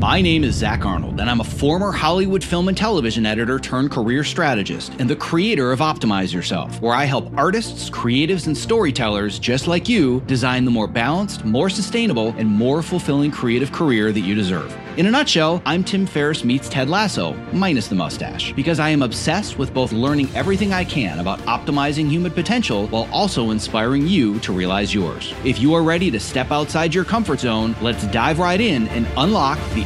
My name is Zach Arnold, and I'm a former Hollywood film and television editor turned career strategist and the creator of Optimize Yourself, where I help artists, creatives, and storytellers just like you design the more balanced, more sustainable, and more fulfilling creative career that you deserve. In a nutshell, I'm Tim Ferriss meets Ted Lasso, minus the mustache, because I am obsessed with both learning everything I can about optimizing human potential while also inspiring you to realize yours. If you are ready to step outside your comfort zone, let's dive right in and unlock the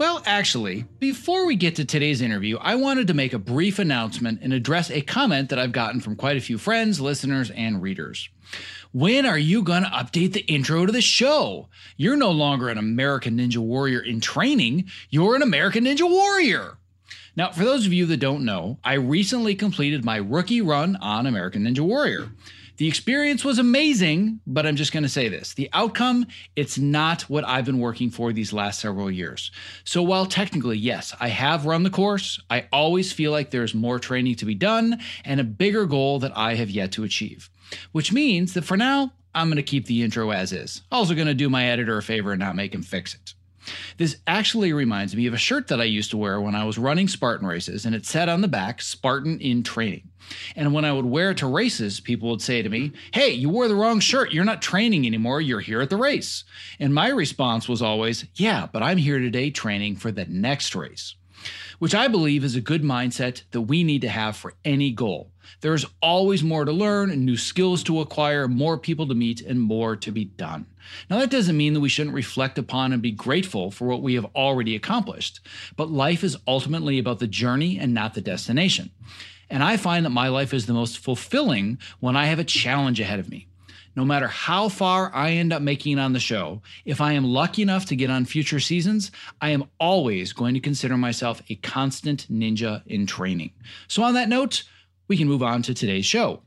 Well, actually, before we get to today's interview, I wanted to make a brief announcement and address a comment that I've gotten from quite a few friends, listeners, and readers. When are you going to update the intro to the show? You're no longer an American Ninja Warrior in training, you're an American Ninja Warrior. Now, for those of you that don't know, I recently completed my rookie run on American Ninja Warrior. The experience was amazing, but I'm just going to say this. The outcome, it's not what I've been working for these last several years. So while technically, yes, I have run the course, I always feel like there's more training to be done and a bigger goal that I have yet to achieve. Which means that for now, I'm going to keep the intro as is. Also going to do my editor a favor and not make him fix it. This actually reminds me of a shirt that I used to wear when I was running Spartan races, and it said on the back, Spartan in training. And when I would wear it to races, people would say to me, Hey, you wore the wrong shirt. You're not training anymore. You're here at the race. And my response was always, Yeah, but I'm here today training for the next race which I believe is a good mindset that we need to have for any goal. There's always more to learn, new skills to acquire, more people to meet, and more to be done. Now, that doesn't mean that we shouldn't reflect upon and be grateful for what we have already accomplished, but life is ultimately about the journey and not the destination. And I find that my life is the most fulfilling when I have a challenge ahead of me no matter how far I end up making it on the show, if I am lucky enough to get on future seasons, I am always going to consider myself a constant ninja in training. So, on that note, we can move on to today's show.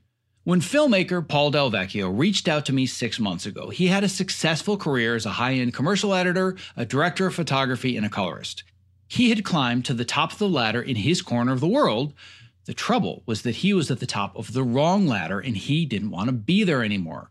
When filmmaker Paul Del Vecchio reached out to me six months ago, he had a successful career as a high end commercial editor, a director of photography, and a colorist. He had climbed to the top of the ladder in his corner of the world, the trouble was that he was at the top of the wrong ladder and he didn't want to be there anymore.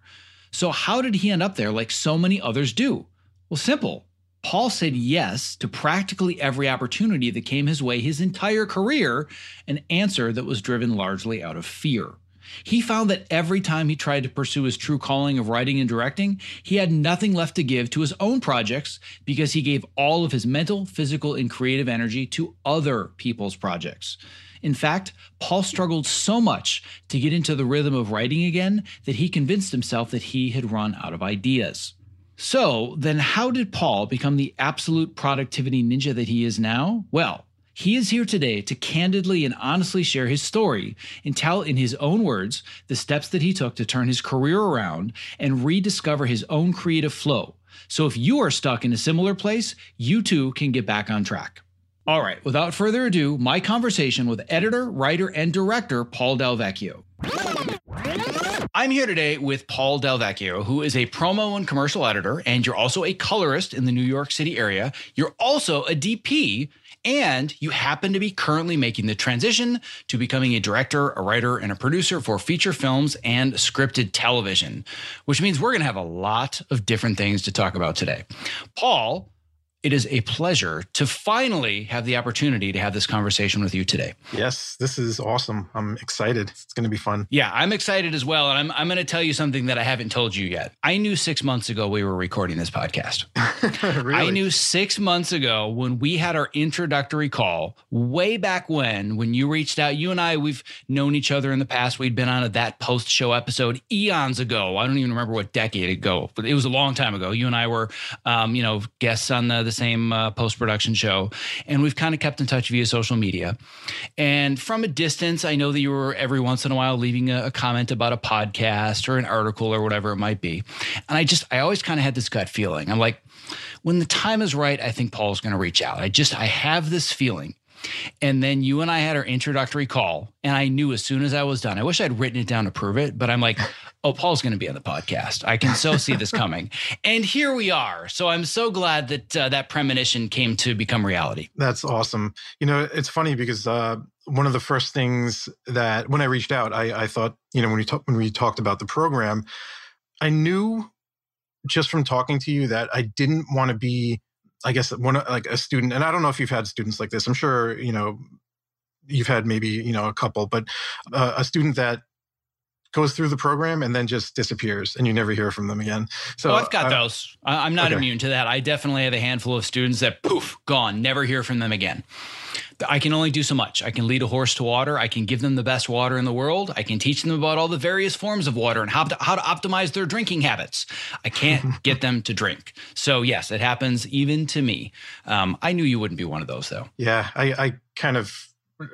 So, how did he end up there like so many others do? Well, simple. Paul said yes to practically every opportunity that came his way his entire career, an answer that was driven largely out of fear. He found that every time he tried to pursue his true calling of writing and directing, he had nothing left to give to his own projects because he gave all of his mental, physical, and creative energy to other people's projects. In fact, Paul struggled so much to get into the rhythm of writing again that he convinced himself that he had run out of ideas. So, then how did Paul become the absolute productivity ninja that he is now? Well, he is here today to candidly and honestly share his story and tell, in his own words, the steps that he took to turn his career around and rediscover his own creative flow. So, if you are stuck in a similar place, you too can get back on track. All right, without further ado, my conversation with editor, writer, and director Paul Del Vecchio. I'm here today with Paul Del Vecchio, who is a promo and commercial editor, and you're also a colorist in the New York City area. You're also a DP and you happen to be currently making the transition to becoming a director, a writer, and a producer for feature films and scripted television, which means we're going to have a lot of different things to talk about today. Paul it is a pleasure to finally have the opportunity to have this conversation with you today. Yes, this is awesome. I'm excited. It's going to be fun. Yeah, I'm excited as well. And I'm, I'm going to tell you something that I haven't told you yet. I knew six months ago we were recording this podcast. really? I knew six months ago when we had our introductory call, way back when, when you reached out. You and I, we've known each other in the past. We'd been on a That Post Show episode eons ago. I don't even remember what decade ago, but it was a long time ago. You and I were, um, you know, guests on the, the the same uh, post production show, and we've kind of kept in touch via social media. And from a distance, I know that you were every once in a while leaving a, a comment about a podcast or an article or whatever it might be. And I just, I always kind of had this gut feeling. I'm like, when the time is right, I think Paul's going to reach out. I just, I have this feeling. And then you and I had our introductory call, and I knew as soon as I was done. I wish I'd written it down to prove it, but I'm like, oh, Paul's going to be on the podcast. I can so see this coming. And here we are. So I'm so glad that uh, that premonition came to become reality. That's awesome. You know, it's funny because uh, one of the first things that when I reached out, I, I thought, you know, when we talk, when we talked about the program, I knew just from talking to you that I didn't want to be I guess one like a student, and I don't know if you've had students like this. I'm sure you know you've had maybe you know a couple, but uh, a student that goes through the program and then just disappears and you never hear from them again. So oh, I've got uh, those. I'm not okay. immune to that. I definitely have a handful of students that poof, gone, never hear from them again. I can only do so much. I can lead a horse to water. I can give them the best water in the world. I can teach them about all the various forms of water and how to, how to optimize their drinking habits. I can't get them to drink. So, yes, it happens even to me. Um, I knew you wouldn't be one of those, though. Yeah, I, I kind of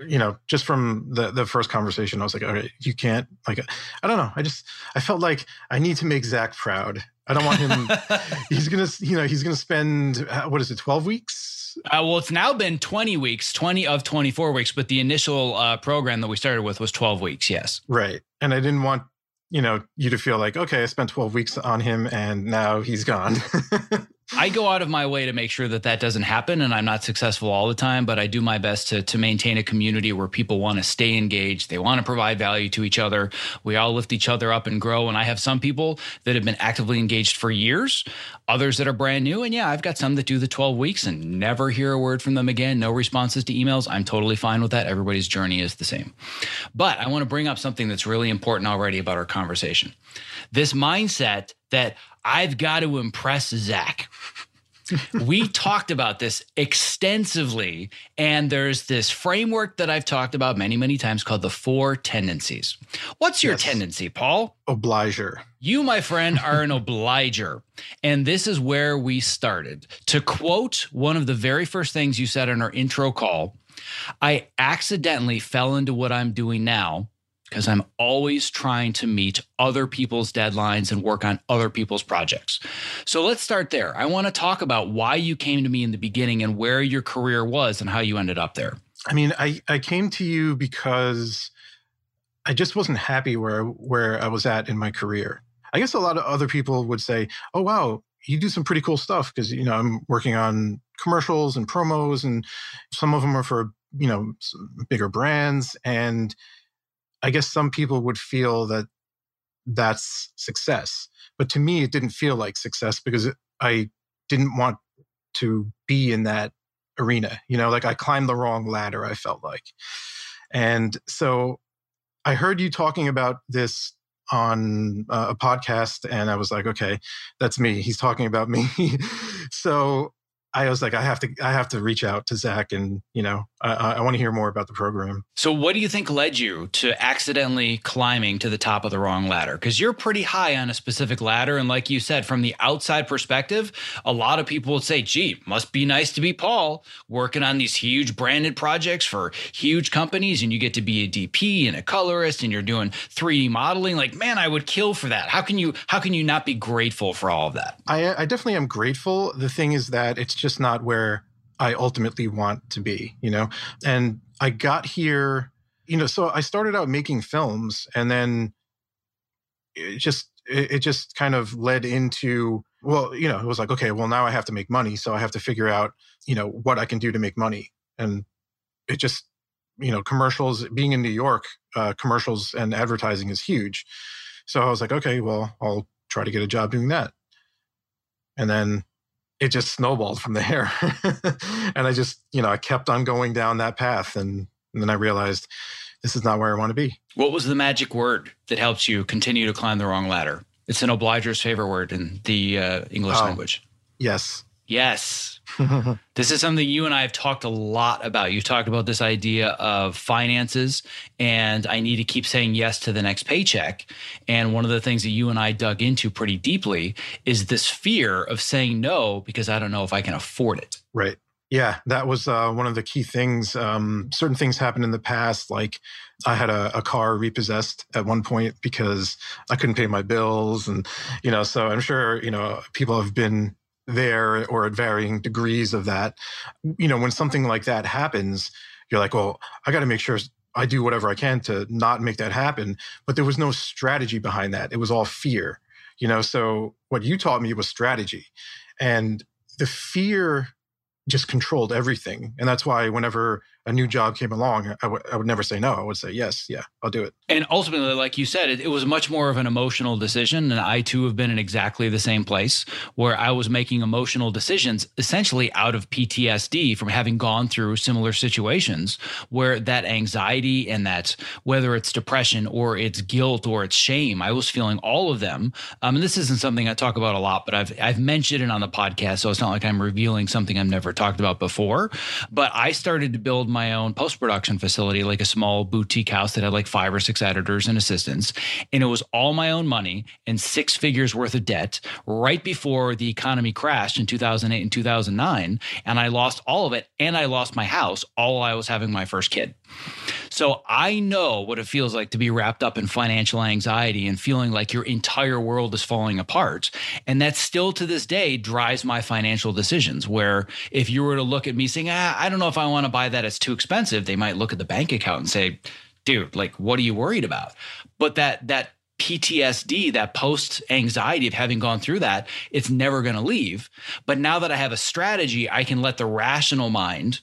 you know, just from the the first conversation, I was like, okay, you can't like, I don't know. I just I felt like I need to make Zach proud. I don't want him. he's gonna, you know, he's gonna spend uh, what is it, twelve weeks uh, well, it's now been 20 weeks, 20 of 24 weeks, but the initial uh, program that we started with was 12 weeks. Yes. Right. And I didn't want, you know, you to feel like, okay, I spent 12 weeks on him and now he's gone. I go out of my way to make sure that that doesn't happen, and I'm not successful all the time. But I do my best to to maintain a community where people want to stay engaged. They want to provide value to each other. We all lift each other up and grow. And I have some people that have been actively engaged for years, others that are brand new, and yeah, I've got some that do the 12 weeks and never hear a word from them again. No responses to emails. I'm totally fine with that. Everybody's journey is the same. But I want to bring up something that's really important already about our conversation. This mindset that I've got to impress Zach. we talked about this extensively, and there's this framework that I've talked about many, many times called the four tendencies. What's your yes. tendency, Paul? Obliger. You, my friend, are an obliger. And this is where we started. To quote one of the very first things you said in our intro call, I accidentally fell into what I'm doing now because I'm always trying to meet other people's deadlines and work on other people's projects. So let's start there. I want to talk about why you came to me in the beginning and where your career was and how you ended up there. I mean, I, I came to you because I just wasn't happy where where I was at in my career. I guess a lot of other people would say, "Oh wow, you do some pretty cool stuff," because you know I'm working on commercials and promos, and some of them are for you know bigger brands, and I guess some people would feel that that's success. But to me, it didn't feel like success because I didn't want to be in that arena. You know, like I climbed the wrong ladder, I felt like. And so I heard you talking about this on a podcast, and I was like, okay, that's me. He's talking about me. so I was like, I have to, I have to reach out to Zach, and you know, I, I want to hear more about the program. So, what do you think led you to accidentally climbing to the top of the wrong ladder? Because you're pretty high on a specific ladder, and like you said, from the outside perspective, a lot of people would say, "Gee, must be nice to be Paul, working on these huge branded projects for huge companies, and you get to be a DP and a colorist, and you're doing 3D modeling. Like, man, I would kill for that. How can you, how can you not be grateful for all of that?" I, I definitely am grateful. The thing is that it's just not where I ultimately want to be, you know? And I got here, you know, so I started out making films and then it just, it just kind of led into, well, you know, it was like, okay, well, now I have to make money. So I have to figure out, you know, what I can do to make money. and it just you know commercials being in new york uh, commercials and advertising is huge so i was like okay well i'll try to get a job doing that and then it just snowballed from there. And i just you know i kept on going down that path and, and then i realized this is not where i want to be. What was the magic word that helps you continue to climb the wrong ladder? It's an obliger's favorite word in the uh, english oh, language. yes yes this is something you and I have talked a lot about. You've talked about this idea of finances, and I need to keep saying yes to the next paycheck. And one of the things that you and I dug into pretty deeply is this fear of saying no because I don't know if I can afford it. Right. Yeah, that was uh, one of the key things. Um, certain things happened in the past, like I had a, a, car repossessed at one point because I couldn't pay my bills, and you know, so I'm sure you know people have been there or at varying degrees of that. You know, when something like that happens, you're like, well, I got to make sure I do whatever I can to not make that happen. But there was no strategy behind that. It was all fear, you know. So what you taught me was strategy. And the fear just controlled everything. And that's why whenever a new job came along, I, w- I would never say no. I would say, yes, yeah, I'll do it. And ultimately, like you said, it, it, was much more of an emotional decision. And I too have been in exactly the same place where I was making emotional decisions essentially out of PTSD from having gone through similar situations where that anxiety and that, whether it's depression or it's guilt or it's shame, I was feeling all of them. Um, and this isn't something I talk about a lot, but I've, I've mentioned it on the podcast. So it's not like I'm revealing something I've never talked about before. But I started to build my own post production facility, like a small boutique house that had like five or six editors and assistants. And it was all my own money and six figures worth of debt right before the economy crashed in 2008 and 2009. And I lost all of it. And I lost my house all while I was having my first kid. So I know what it feels like to be wrapped up in financial anxiety and feeling like your entire world is falling apart. And that still to this day drives my financial decisions. Where if you were to look at me saying, ah, I don't know if I want to buy that, it's too expensive, they might look at the bank account and say, dude, like, what are you worried about? But that, that, PTSD, that post anxiety of having gone through that, it's never going to leave. But now that I have a strategy, I can let the rational mind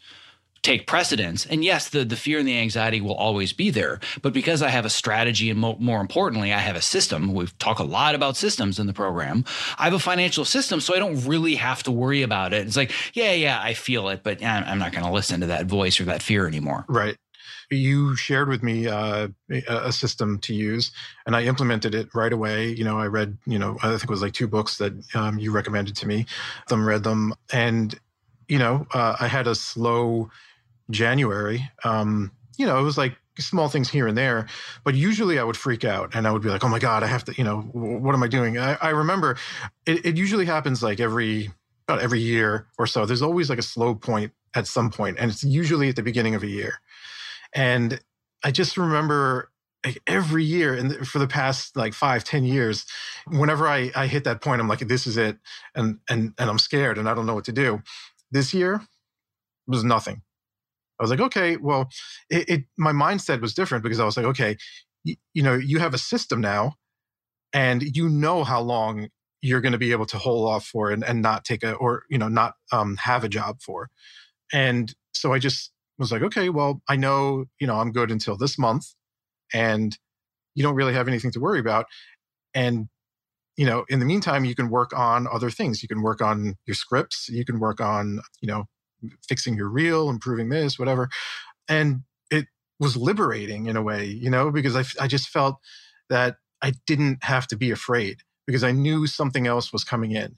take precedence. And yes, the, the fear and the anxiety will always be there. But because I have a strategy and mo- more importantly, I have a system, we've talked a lot about systems in the program. I have a financial system, so I don't really have to worry about it. It's like, yeah, yeah, I feel it, but I'm not going to listen to that voice or that fear anymore. Right. You shared with me uh, a system to use, and I implemented it right away. You know, I read, you know, I think it was like two books that um, you recommended to me. Them read them, and you know, uh, I had a slow January, um, you know, it was like small things here and there, but usually I would freak out and I would be like, oh my God, I have to, you know, what am I doing? I, I remember it, it, usually happens like every, about every year or so. There's always like a slow point at some point, and it's usually at the beginning of a year. And I just remember like every year and for the past like five ten years whenever I, I hit that point i'm like this is it and and and i'm scared and i don't know what to do this year was nothing I was like, okay, well, it, it my mindset was different because I was like, okay, you, you know, you have a system now, and you know how long you're going to be able to hold off for and, and not take a or you know not um, have a job for, and so I just was like, okay, well, I know you know I'm good until this month, and you don't really have anything to worry about, and you know in the meantime you can work on other things. You can work on your scripts. You can work on you know fixing your reel, improving this, whatever. And it was liberating in a way, you know, because I, I just felt that I didn't have to be afraid because I knew something else was coming in.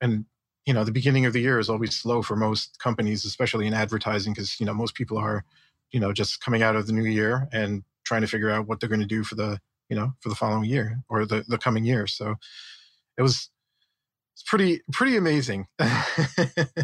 And, you know, the beginning of the year is always slow for most companies, especially in advertising, because, you know, most people are, you know, just coming out of the new year and trying to figure out what they're going to do for the, you know, for the following year or the, the coming year. So it was, it's pretty pretty amazing.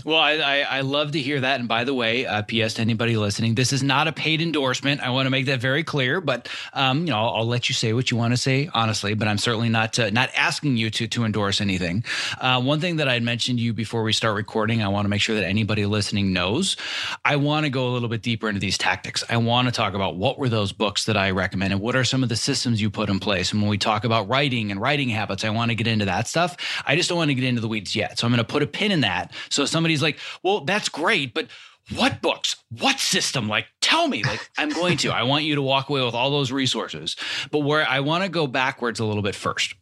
well, I, I, I love to hear that. And by the way, uh, P.S. to anybody listening, this is not a paid endorsement. I want to make that very clear. But um, you know, I'll, I'll, let you say what you want to say honestly. But I'm certainly not uh, not asking you to to endorse anything. Uh, one thing that I mentioned to you before we start recording, I want to make sure that anybody listening knows. I want to go a little bit deeper into these tactics. I want to talk about what were those books that I recommended. What are some of the systems you put in place? And when we talk about writing and writing habits, I want to get into that stuff. I just don't want to get into the weeds yet. So I'm going to put a pin in that. So somebody's like, well, that's great, but what books? What system? Like, tell me. Like, I'm going to. I want you to walk away with all those resources. But where I want to go backwards a little bit first.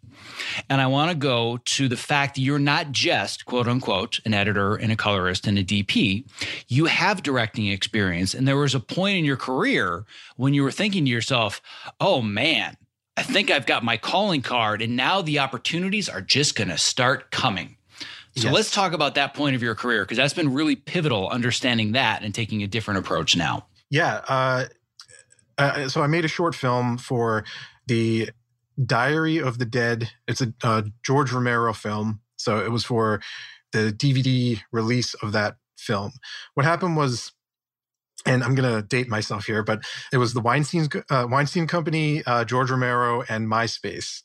And I want to go to the fact that you're not just, quote unquote, an editor and a colorist and a DP. You have directing experience. And there was a point in your career when you were thinking to yourself, oh man, I think I've got my calling card. And now the opportunities are just going to start coming. So yes. let's talk about that point of your career because that's been really pivotal, understanding that and taking a different approach now. Yeah. Uh, uh, so I made a short film for the Diary of the Dead. It's a uh, George Romero film. So it was for the DVD release of that film. What happened was, and I'm going to date myself here, but it was the Weinstein uh, Weinstein Company, uh, George Romero, and MySpace.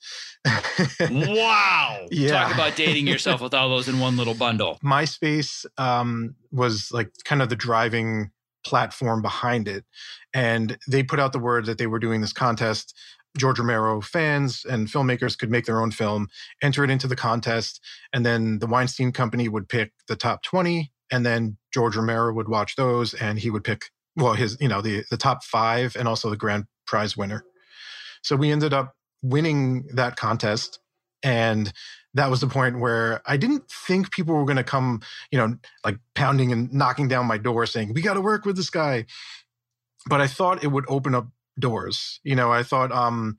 wow! Yeah. Talk about dating yourself with all those in one little bundle. MySpace um, was like kind of the driving platform behind it, and they put out the word that they were doing this contest George Romero fans and filmmakers could make their own film, enter it into the contest, and then the Weinstein Company would pick the top 20, and then George Romero would watch those and he would pick, well, his, you know, the, the top five and also the grand prize winner. So we ended up winning that contest. And that was the point where I didn't think people were going to come, you know, like pounding and knocking down my door saying, we got to work with this guy. But I thought it would open up doors. You know, I thought um,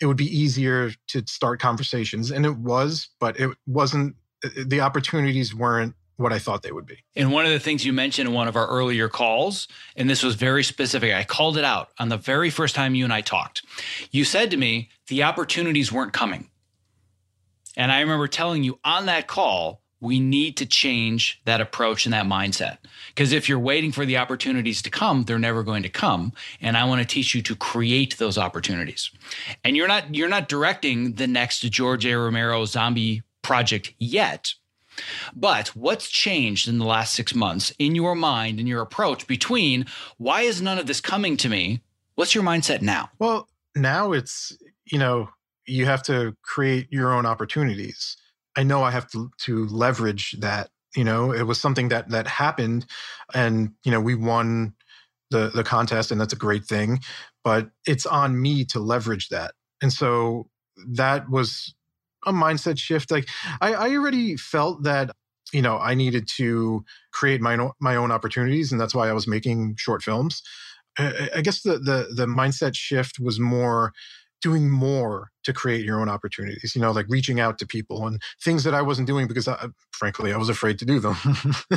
it would be easier to start conversations, and it was, but it wasn't. Uh, the opportunities weren't what I thought they would be. And one of the things you mentioned in one of our earlier calls, and this was very specific, I called it out on the very first time you and I talked. You said to me, the opportunities weren't coming. And I remember telling you on that call, we need to change that approach and that mindset. Because if you're waiting for the opportunities to come, they're never going to come. And I want to teach you to create those opportunities. And you're not you're not directing the next George A. Romero zombie project yet. But what's changed in the last six months in your mind and your approach between why is none of this coming to me? What's your mindset now? Well, now it's, you know, you have to create your own opportunities I know I have to to leverage that. You know, it was something that that happened, and you know, we won the the contest, and that's a great thing. But it's on me to leverage that, and so that was a mindset shift. Like I, I already felt that you know I needed to create my own, my own opportunities, and that's why I was making short films. I, I guess the the the mindset shift was more doing more to create your own opportunities, you know, like reaching out to people and things that I wasn't doing because I, frankly, I was afraid to do them.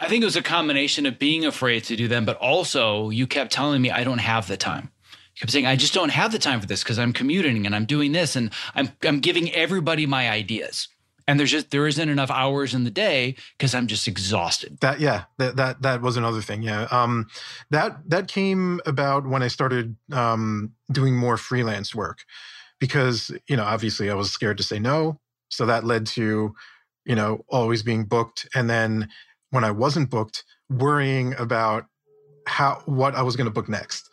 I think it was a combination of being afraid to do them, but also you kept telling me I don't have the time. Kept saying, I just don't have the time for this because I'm commuting and I'm doing this and I'm, I'm giving everybody my ideas and there's just there isn't enough hours in the day because I'm just exhausted. That yeah, that that that was another thing. Yeah, um, that that came about when I started um, doing more freelance work because you know obviously I was scared to say no, so that led to you know always being booked, and then when I wasn't booked, worrying about how what I was going to book next.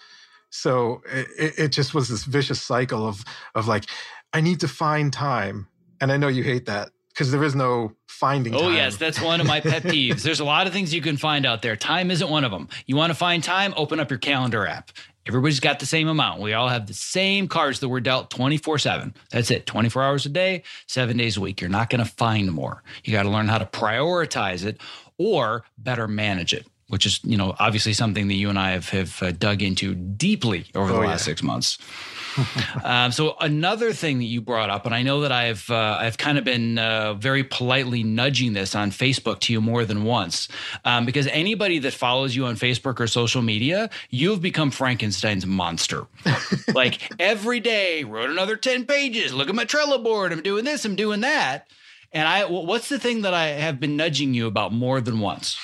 So it, it just was this vicious cycle of of like I need to find time, and I know you hate that because there is no finding oh time. yes that's one of my pet peeves. There's a lot of things you can find out there. Time isn't one of them you want to find time? Open up your calendar app. Everybody's got the same amount. We all have the same cards that we're dealt 24 7 that's it 24 hours a day seven days a week. You're not going to find more. You got to learn how to prioritize it or better manage it which is you know obviously something that you and i have, have uh, dug into deeply over the oh, last yeah. six months um, so another thing that you brought up, and I know that I've uh, I've kind of been uh, very politely nudging this on Facebook to you more than once, um, because anybody that follows you on Facebook or social media, you've become Frankenstein's monster. like every day, wrote another ten pages. Look at my Trello board. I'm doing this. I'm doing that. And I, what's the thing that I have been nudging you about more than once?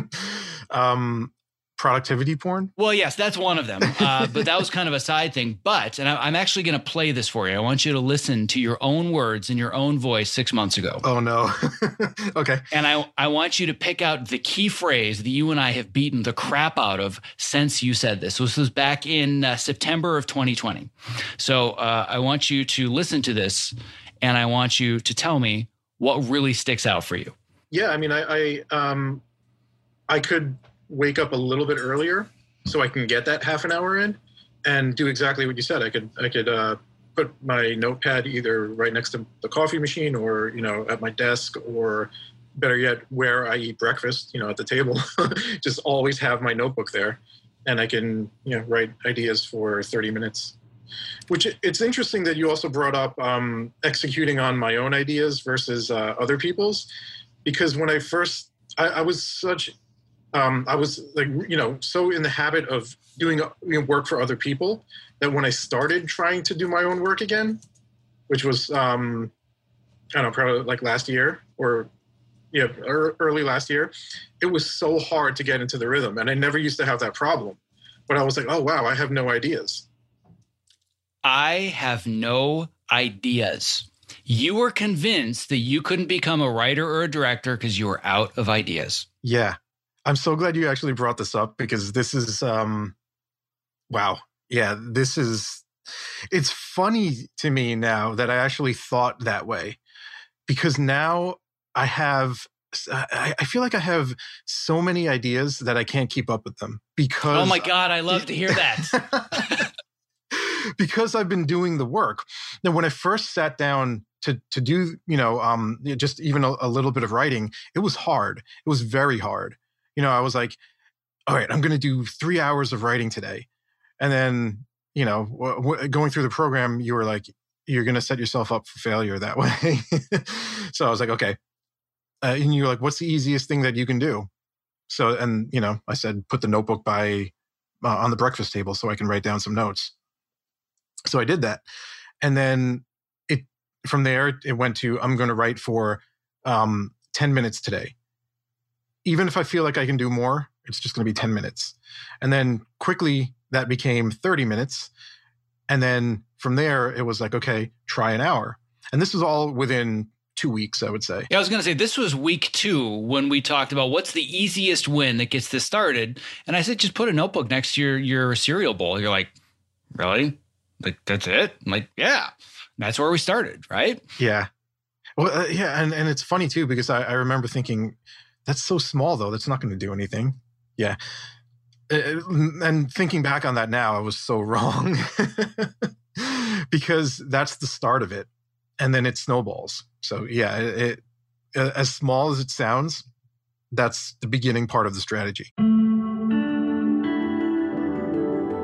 um, productivity porn? Well, yes, that's one of them. Uh, but that was kind of a side thing. But, and I, am actually going to play this for you. I want you to listen to your own words in your own voice six months ago. Oh, no. okay. And I, I want you to pick out the key phrase that you and I have beaten the crap out of since you said this. This was back in uh, September of 2020. So uh, I want you to listen to this and I want you to tell me what really sticks out for you. Yeah. I mean, I, I, um, I could wake up a little bit earlier so I can get that half an hour in and do exactly what you said. I could I could uh, put my notepad either right next to the coffee machine or you know at my desk or better yet where I eat breakfast. You know at the table, just always have my notebook there, and I can you know write ideas for thirty minutes. Which it's interesting that you also brought up um, executing on my own ideas versus uh, other people's, because when I first I, I was such um, I was like, you know, so in the habit of doing you know, work for other people that when I started trying to do my own work again, which was, um, I don't know, probably like last year or yeah, early last year, it was so hard to get into the rhythm. And I never used to have that problem. But I was like, oh, wow, I have no ideas. I have no ideas. You were convinced that you couldn't become a writer or a director because you were out of ideas. Yeah. I'm so glad you actually brought this up because this is um wow. Yeah, this is it's funny to me now that I actually thought that way because now I have I, feel like I have so many ideas that I can't keep up with them because Oh my god, I love to hear that. because I've been doing the work. Now when I first sat down to to do, you know, um just even a, a little bit of writing, it was hard. It was very hard you know, I was like, all right, I'm going to do three hours of writing today. And then, you know, w- w- going through the program, you were like, you're going to set yourself up for failure that way. so I was like, okay. Uh, and you're like, what's the easiest thing that you can do? So, and, you know, I said, put the notebook by uh, on the breakfast table so I can write down some notes. So I did that. And then it, from there, it went to, I'm going to write for um, 10 minutes today even if I feel like I can do more, it's just going to be 10 minutes. And then quickly that became 30 minutes. And then from there, it was like, okay, try an hour. And this was all within two weeks, I would say. Yeah, I was going to say this was week two when we talked about what's the easiest win that gets this started. And I said, just put a notebook next to your, your cereal bowl. You're like, really? Like, that's it? I'm like, yeah. That's where we started, right? Yeah. Well, uh, yeah. And, and it's funny too, because I, I remember thinking, that's so small though. That's not going to do anything. Yeah. Uh, uh, and thinking back on that now, I was so wrong because that's the start of it. And then it snowballs. So yeah, it, it, as small as it sounds, that's the beginning part of the strategy.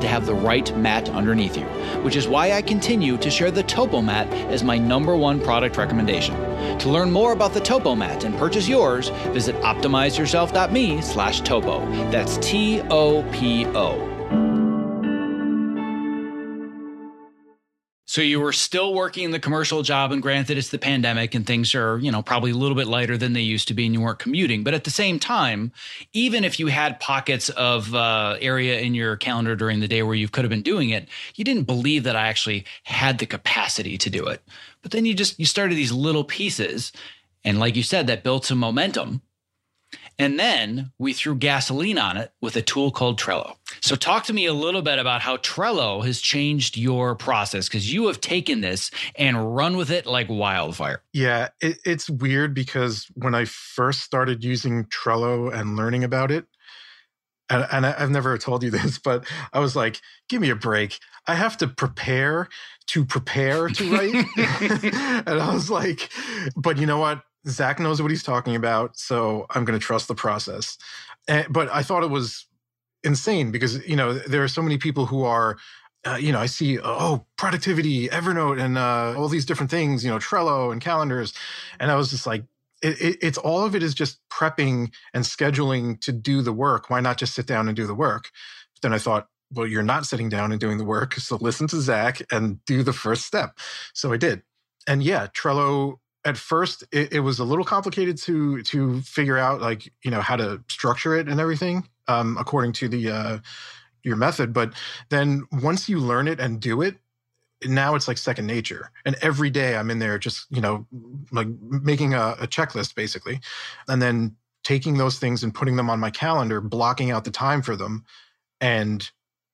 to have the right mat underneath you, which is why I continue to share the Topo Mat as my number one product recommendation. To learn more about the Topo Mat and purchase yours, visit optimizeyourself.me slash topo. That's T-O-P-O. So you were still working the commercial job, and granted, it's the pandemic and things are, you know, probably a little bit lighter than they used to be, and you weren't commuting. But at the same time, even if you had pockets of uh, area in your calendar during the day where you could have been doing it, you didn't believe that I actually had the capacity to do it. But then you just you started these little pieces, and like you said, that built some momentum and then we threw gasoline on it with a tool called Trello. So, talk to me a little bit about how Trello has changed your process because you have taken this and run with it like wildfire. Yeah, it, it's weird because when I first started using Trello and learning about it, and, and I've never told you this, but I was like, give me a break. I have to prepare to prepare to write. and I was like, but you know what? Zach knows what he's talking about, so I'm going to trust the process. And, but I thought it was insane because you know there are so many people who are uh, you know, I see, oh, productivity, Evernote, and uh, all these different things, you know, Trello and calendars. And I was just like, it, it, it's all of it is just prepping and scheduling to do the work. Why not just sit down and do the work? But then I thought, well, you're not sitting down and doing the work. So listen to Zach and do the first step. So I did. And yeah, Trello at first it, it, was a little complicated to to figure out like you know how to structure it and everything um, according to the uh, your method but then once you learn it and do it now it's like second nature. And every day i'm in there just you know like making a, a checklist basically and then taking those things and putting them on my calendar blocking out the time for them and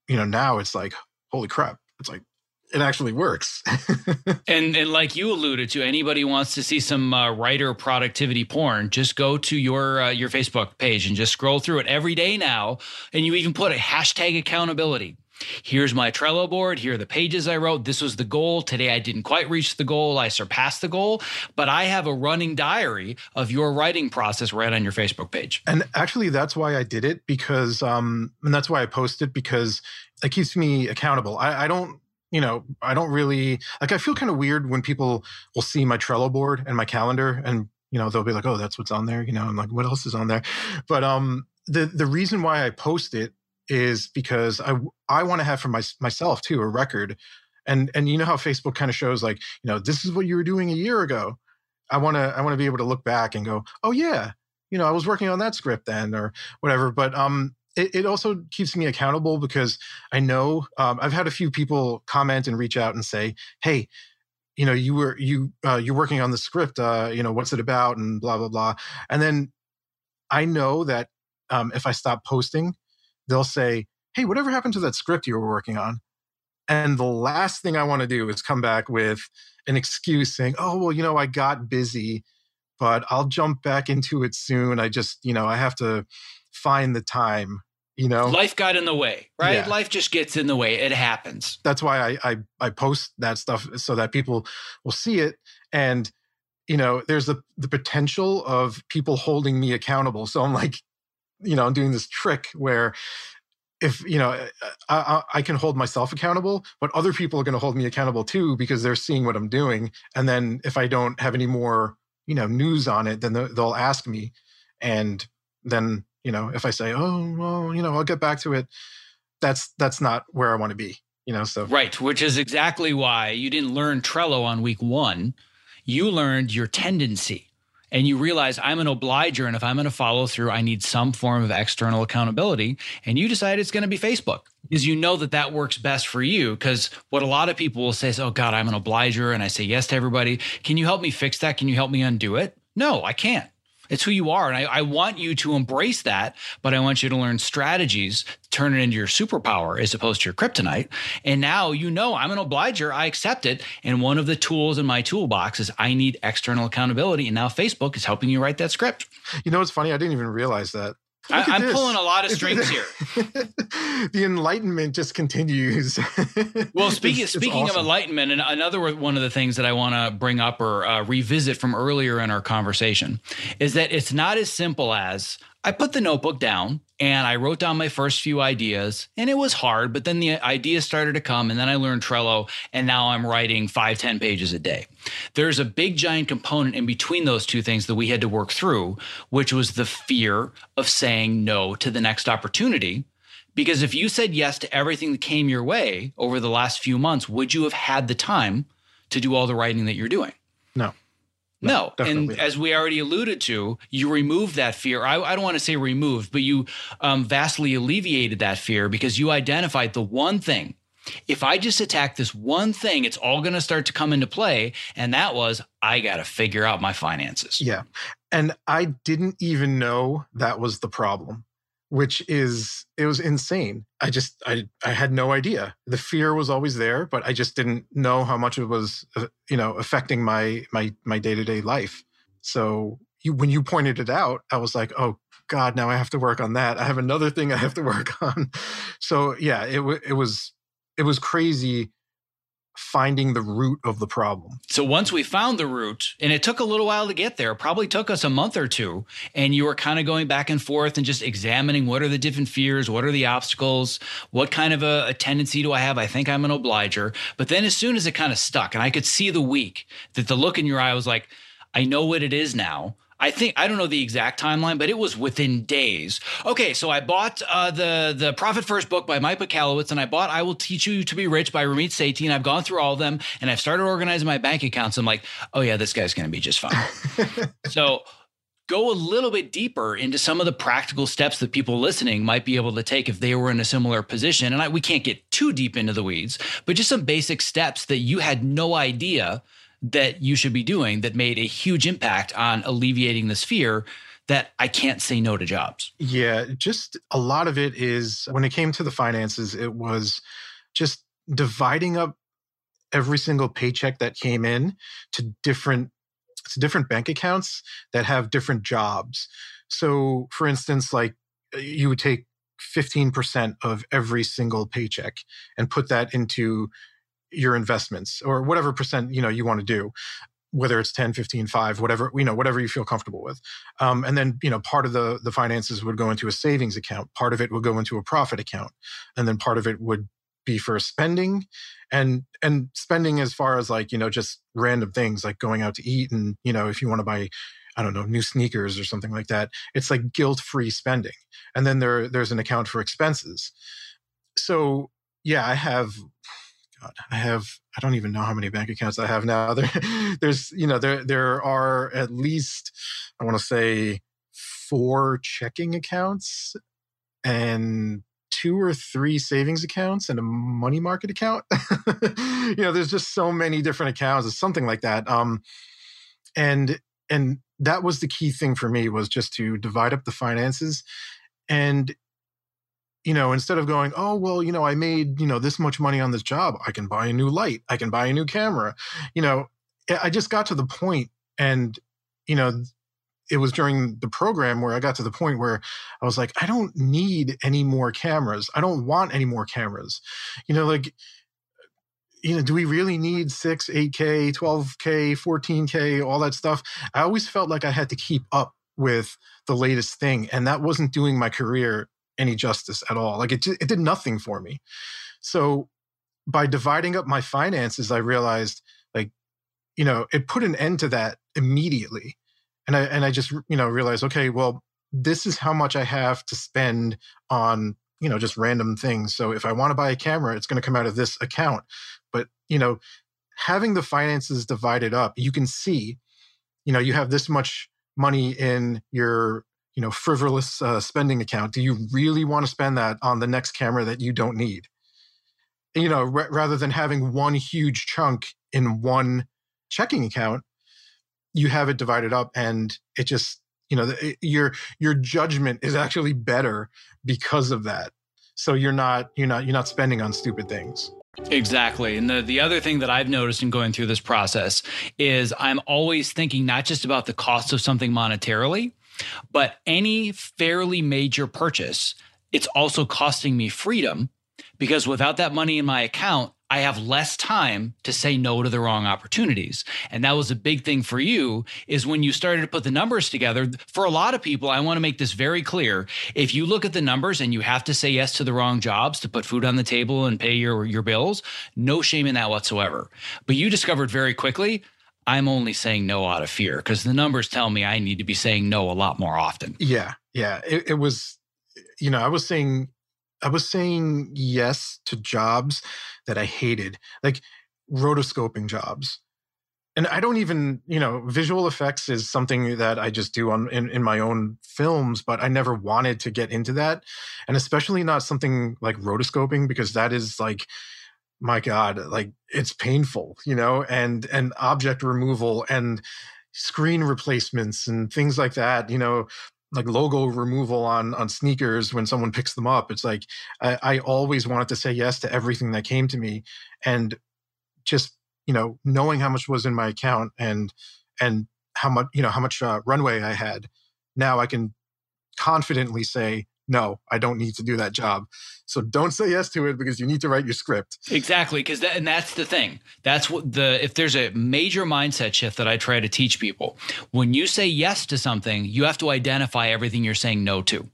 you know now it's like holy crap it's like it actually works. and and like you alluded to, anybody wants to see some uh, writer productivity porn, just go to your uh, your Facebook page and just scroll through it every day now. And you even put a hashtag accountability. Here's my Trello board. Here are the pages I wrote. This was the goal. Today I didn't quite reach the goal. I surpassed the goal, but I have a running diary of your writing process right on your Facebook page. And actually, that's why I did it because, um, and that's why I posted it because it keeps me accountable. I, I don't you know, I don't really like. I feel kind of weird when people will see my Trello board and my calendar, and you know, they'll be like, "Oh, that's what's on there." You know, I'm like, "What else is on there?" But um, the the reason why I post it is because I I want to have for my, myself too a record, and and you know how Facebook kind of shows like, you know, this is what you were doing a year ago. I want to I want to be able to look back and go, "Oh yeah, you know, I was working on that script then or whatever." But um, it, it also keeps me accountable because I know um, I've had a few people comment and reach out and say, "Hey, you know, you were you uh, you're working on the script. Uh, you know, what's it about?" And blah blah blah. And then I know that um, if I stop posting, they'll say, "Hey, whatever happened to that script you were working on?" And the last thing I want to do is come back with an excuse saying, "Oh, well, you know, I got busy." But I'll jump back into it soon. I just, you know, I have to find the time you know? Life got in the way right? Yeah. life just gets in the way. It happens. That's why I, I i post that stuff so that people will see it. And you know there's the the potential of people holding me accountable. So i'm like you know i'm doing this trick where if you know I, I, can hold myself accountable but other people are going to hold me accountable too because they're seeing what i'm doing. And then if i don't have any more you know news on it then they'll ask me. And then you know if i say oh well you know i'll get back to it that's that's not where i want to be you know so right which is exactly why you didn't learn trello on week one. You learned your tendency and you realize i'm an obliger and if i'm going to follow through i need some form of external accountability and you decide it's going to be facebook because you know that that works best for you because what a lot of people will say is oh god i'm an obliger and i say yes to everybody. Can you help me fix that? Can you help me undo it? No i can't it's who you are. And I, I, want you to embrace that, but I want you to learn strategies, turn it into your superpower as opposed to your kryptonite. And now you know I'm an obliger. I accept it. And one of the tools in my toolbox is I need external accountability. And now Facebook is helping you write that script. You know, it's funny. I didn't even realize that. I, am pulling a lot of strings here. the enlightenment just continues. well, speaking it's, speaking it's awesome. of enlightenment, and another one of the things that I want to bring up or uh, revisit from earlier in our conversation is that it's not as simple as I put the notebook down and I wrote down my first few ideas, and it was hard, but then the ideas started to come, and then I learned Trello, and now I'm writing five, ten pages a day. There's a big giant component in between those two things that we had to work through, which was the fear of saying no to the next opportunity Because if you said yes to everything that came your way over the last few months, would you have had the time to do all the writing that you're doing? No. No. No, and as we already alluded to, you removed that fear. I, I don't want to say removed, but you um, vastly alleviated that fear because you identified the one thing. If I just attack this one thing, it's all going to start to come into play. And that was, I got to figure out my finances. Yeah. And I didn't even know that was the problem, which is it was insane. I just I I had no idea. The fear was always there, but I just didn't know how much it was uh, you know affecting my my my day-to-day life. So you, when you pointed it out, I was like, "Oh god, now I have to work on that. I have another thing I have to work on." So yeah, it wa- it was it was crazy finding the root of the problem. So once we found the root, and it took a little while to get there, probably took us a month or two, and you were kind of going back and forth and just examining what are the different fears, what are the obstacles, what kind of a, a tendency do I have? I think I'm an obliger. But then as soon as it kind of stuck, and I could see the week, that the look in your eye was like, I know what it is now. I think I don't know the exact timeline, but it was within days. Okay, so I bought uh, the the Profit First book by Mike Michalowicz, and I bought I Will Teach You to Be Rich by Ramit Sethi, and I've gone through all of them, and I've started organizing my bank accounts. I'm like, oh yeah, this guy's going to be just fine. so go a little bit deeper into some of the practical steps that people listening might be able to take if they were in a similar position. And I, we can't get too deep into the weeds, but just some basic steps that you had no idea that you should be doing that made a huge impact on alleviating this fear that I can't say no to jobs. Yeah, just a lot of it is when it came to the finances, it was just dividing up every single paycheck that came in to different to different bank accounts that have different jobs. So, for instance, like you would take 15% of every single paycheck and put that into your investments or whatever percent you know you want to do whether it's 10 15 5 whatever you know whatever you feel comfortable with um, and then you know part of the the finances would go into a savings account part of it would go into a profit account and then part of it would be for spending and and spending as far as like you know just random things like going out to eat and you know if you want to buy I don't know, new sneakers or something like that. It's like guilt-free spending. And then there there's an account for expenses. So yeah, I have God, I have I don't even know how many bank accounts I have now. There, there's you know there there are at least I want to say four checking accounts and two or three savings accounts and a money market account. you know, there's just so many different accounts. It's something like that. Um, and and that was the key thing for me was just to divide up the finances and you know, instead of going, oh, well, you know, I made, you know, this much money on this job, I can buy a new light, I can buy a new camera. You know, eh, I just got to the point and, you know, it was during the program where I got to the point where I was like, I don't need any more cameras. I don't want any more cameras. You know, like, you know, do we really need 6, 8K, 12K, 14K, all that stuff? I always felt like I had to keep up with the latest thing. And that wasn't doing my career any justice at all. Like it, it did nothing for me. So by dividing up my finances, I realized like, you know, it put an end to that immediately. And I, and I just, you know, realized, okay, well, this is how much I have to spend on, you know, just random things. So if I want to buy a camera, it's going to come out of this account. But, you know, having the finances divided up, you can see, you know, you have this much money in your you know frivolous uh, spending account do you really want to spend that on the next camera that you don't need you know r- rather than having one huge chunk in one checking account you have it divided up and it just you know it, your your judgment is actually better because of that so you're not you're not you're not spending on stupid things Exactly. And the, the other thing that I've noticed in going through this process is I'm always thinking not just about the cost of something monetarily, but any fairly major purchase, it's also costing me freedom because without that money in my account, I have less time to say no to the wrong opportunities. And that was a big thing for you is when you started to put the numbers together. For a lot of people, I want to make this very clear. If you look at the numbers and you have to say yes to the wrong jobs to put food on the table and pay your, your bills, no shame in that whatsoever. But you discovered very quickly, I'm only saying no out of fear because the numbers tell me I need to be saying no a lot more often. Yeah. Yeah. It, it was, you know, I was saying I was saying yes to jobs that I hated, like rotoscoping jobs. And I don't even, you know, visual effects is something that I just do on in, in my own films, but I never wanted to get into that. And especially not something like rotoscoping, because that is like, my God, like it's painful, you know, and and object removal and screen replacements and things like that, you know, like logo removal on on sneakers when someone picks them up. It's like I, I always wanted to say yes to everything that came to me, and just you know knowing how much was in my account and and how much you know how much uh, runway I had. Now I can confidently say no, I don't need to do that job. So don't say yes to it because you need to write your script. Exactly, because that, and that's the thing. That's what the if there's a major mindset shift that I try to teach people. When you say yes to something, you have to identify everything you're saying no to.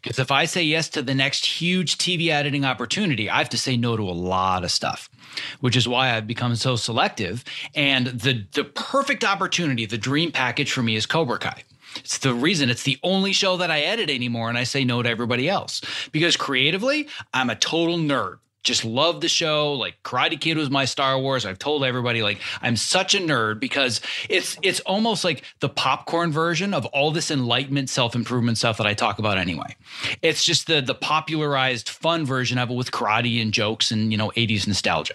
Because if I say yes to the next huge TV editing opportunity, I have to say no to a lot of stuff, which is why I've become so selective. And the the perfect opportunity, the dream package for me is Cobra Kai. It's the reason it's the only show that I edit anymore and I say no to everybody else because creatively, I'm a total nerd. Just love the show. Like Karate Kid was my Star Wars. I've told everybody like I'm such a nerd because it's it's almost like the popcorn version of all this enlightenment self-improvement stuff that I talk about anyway. It's just the the popularized fun version of it with karate and jokes and you know 80s nostalgia.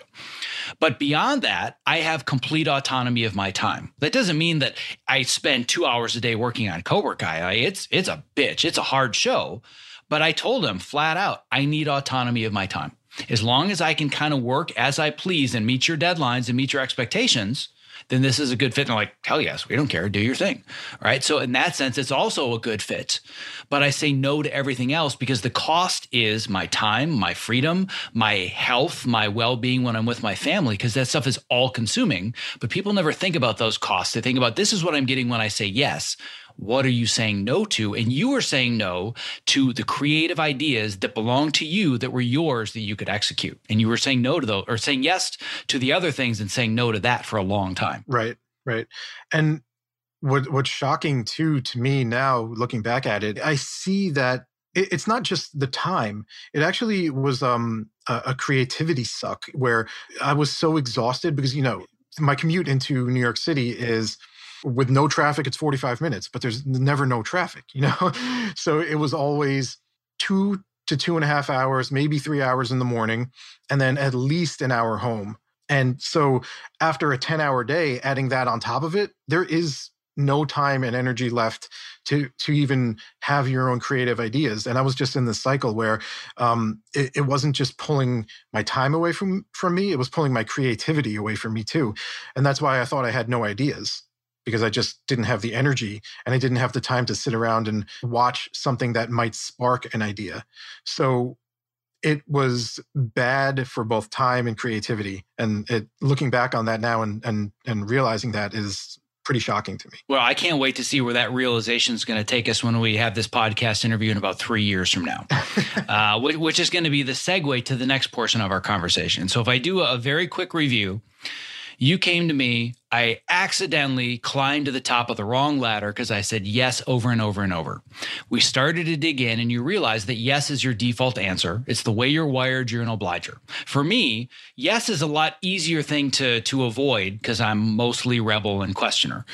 But beyond that, I have complete autonomy of my time. That doesn't mean that I spend two hours a day working on Cobra Kai. It's it's a bitch. It's a hard show. But I told him flat out, I need autonomy of my time. As long as I can kind of work as I please and meet your deadlines and meet your expectations, then this is a good fit. And they're like, hell yes, we don't care. Do your thing. Right. So in that sense, it's also a good fit. But I say no to everything else because the cost is my time, my freedom, my health, my well-being when I'm with my family, because that stuff is all consuming. But people never think about those costs. They think about this is what I'm getting when I say yes what are you saying no to? And you were saying no to the creative ideas that belong to you that were yours that you could execute. And you were saying no to those or saying yes to the other things and saying no to that for a long time. Right. Right. And what what's shocking too to me now looking back at it, I see that it, it's not just the time. It actually was um a, a creativity suck where I was so exhausted because you know my commute into New York City is with no traffic it's 45 minutes but there's never no traffic you know? So it was always two to two and a half hours maybe three hours in the morning and then at least an hour home. And so after a 10 hour day adding that on top of it there is no time and energy left to to even have your own creative ideas. And i was just in this cycle where um, it, it, wasn't just pulling my time away from from me it was pulling my creativity away from me too. And that's why i thought i had no ideas because I just didn't have the energy and I didn't have the time to sit around and watch something that might spark an idea. So it was bad for both time and creativity. And it, looking back on that now and, and, and realizing that is pretty shocking to me. Well, I can't wait to see where that realization is going to take us when we have this podcast interview in about three years from now, uh, which, which, is going to be the segue to the next portion of our conversation. So, if I do a very quick review, you came to me. I accidentally climbed to the top of the wrong ladder because I said yes over and over and over. We started to dig in, and you realize that yes is your default answer. It's the way you're wired. You're an obliger. For me, yes is a lot easier thing to to avoid because I'm mostly rebel and questioner.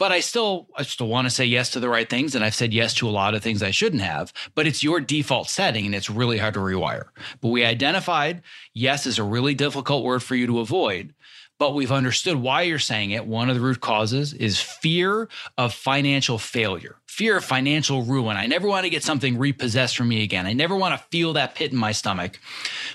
But I still I still want to say yes to the right things, and I've said yes to a lot of things I shouldn't have. But it's your default setting, and it's really hard to rewire. But we identified yes is a really difficult word for you to avoid but we've understood why you're saying it. One of the root causes is fear of financial failure, fear of financial ruin. I never want to get something repossessed from me again. I never want to feel that pit in my stomach.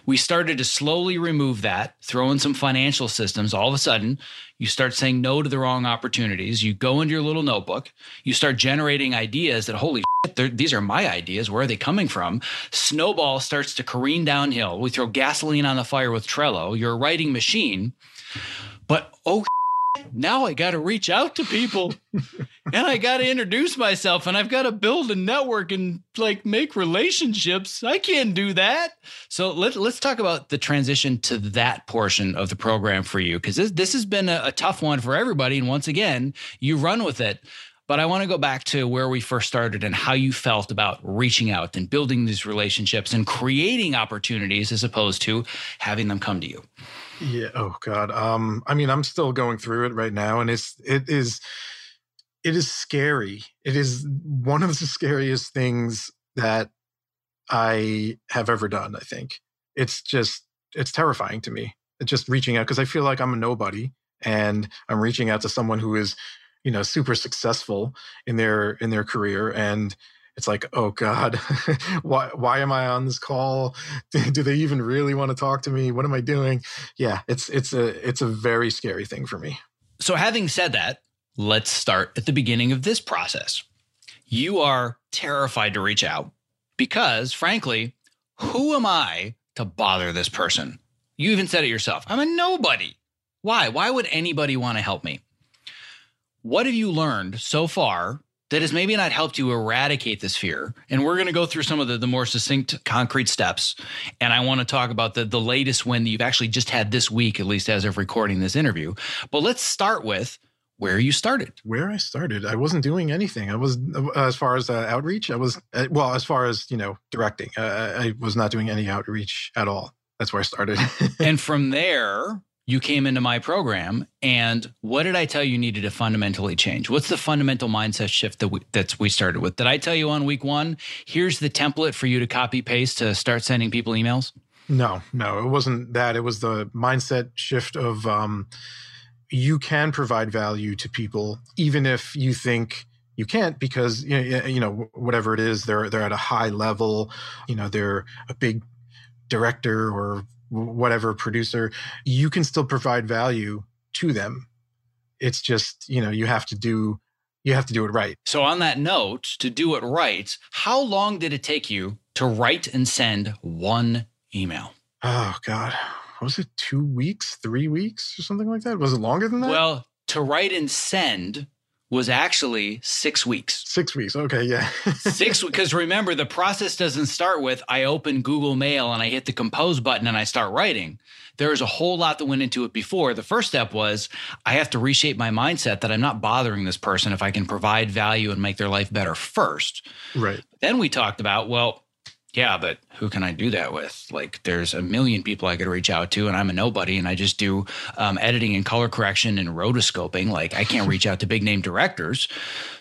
We started to slowly remove that, throw in some financial systems. All of a sudden, you start saying no to the wrong opportunities. You go into your little notebook, you start generating ideas that, holy shit, these are my ideas. Where are they coming from? Snowball starts to careen downhill. We throw gasoline on the fire with Trello. You're writing machine but oh, now I got to reach out to people and I got to introduce myself and I've got to build a network and like make relationships. I can't do that. So let, let's talk about the transition to that portion of the program for you because this, this has been a, a tough one for everybody. And once again, you run with it. But I want to go back to where we first started and how you felt about reaching out and building these relationships and creating opportunities as opposed to having them come to you. Yeah. Oh God. Um. I mean, I'm still going through it right now, and it's it is it is scary. It is one of the scariest things that I have ever done. I think it's just it's terrifying to me. It's just reaching out because I feel like I'm a nobody, and I'm reaching out to someone who is, you know, super successful in their in their career, and it's like, oh God, why why am I on this call? Do they even really want to talk to me? What am I doing? Yeah, it's it's a it's a very scary thing for me. So having said that, let's start at the beginning of this process. You are terrified to reach out because, frankly, who am I to bother this person? You even said it yourself. I'm a nobody. Why? Why would anybody want to help me? What have you learned so far that has maybe not helped you eradicate this fear. And we're going to go through some of the, the more succinct, concrete steps. And I want to talk about the, the latest win that you've actually just had this week, at least as of recording this interview. But let's start with where you started. Where I started, I wasn't doing anything. I was, uh, as far as uh, outreach, I was, uh, well, as far as, you know, directing, uh, I was not doing any outreach at all. That's where I started. and from there, you came into my program and what did i tell you needed to fundamentally change? What's the fundamental mindset shift that we, that we started with? Did i tell you on week one here's the template for you to copy paste to start sending people emails? No no it wasn't that. It was the mindset shift of um, you can provide value to people even if you think you can't because you know whatever it is they're they're at a high level you know they're a big director or whatever producer, you can still provide value to them. It's just, you know, you have to do you have to do it right. So on that note, to do it right, how long did it take you to write and send one email? Oh god. Was it 2 weeks, 3 weeks or something like that? Was it longer than that? Well, to write and send was actually six weeks. Six weeks. Okay. Yeah. six because remember the process doesn't start with I open Google Mail and I hit the compose button and I start writing. There is a whole lot that went into it before. The first step was I have to reshape my mindset that I'm not bothering this person if I can provide value and make their life better first. Right. Then we talked about, well, yeah, but who can I do that with? Like, there's a million people I could reach out to, and I'm a nobody, and I just do um, editing and color correction and rotoscoping. Like, I can't reach out to big name directors.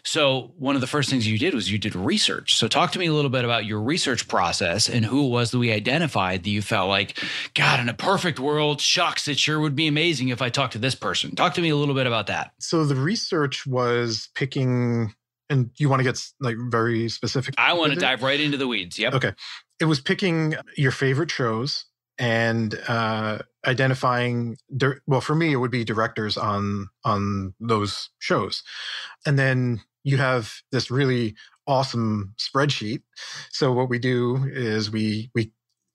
So, one of the first things you did was you did research. So, talk to me a little bit about your research process and who it was that we identified that you felt like, God, in a perfect world, shucks, it sure would be amazing if I talked to this person. Talk to me a little bit about that. So, the research was picking and you want to get like very specific? I want to dive right into the weeds. Yep. Okay. It was picking your favorite shows and uh, identifying. Di- well, for me, it would be directors on on those shows, and then you have this really awesome spreadsheet. So what we do is we we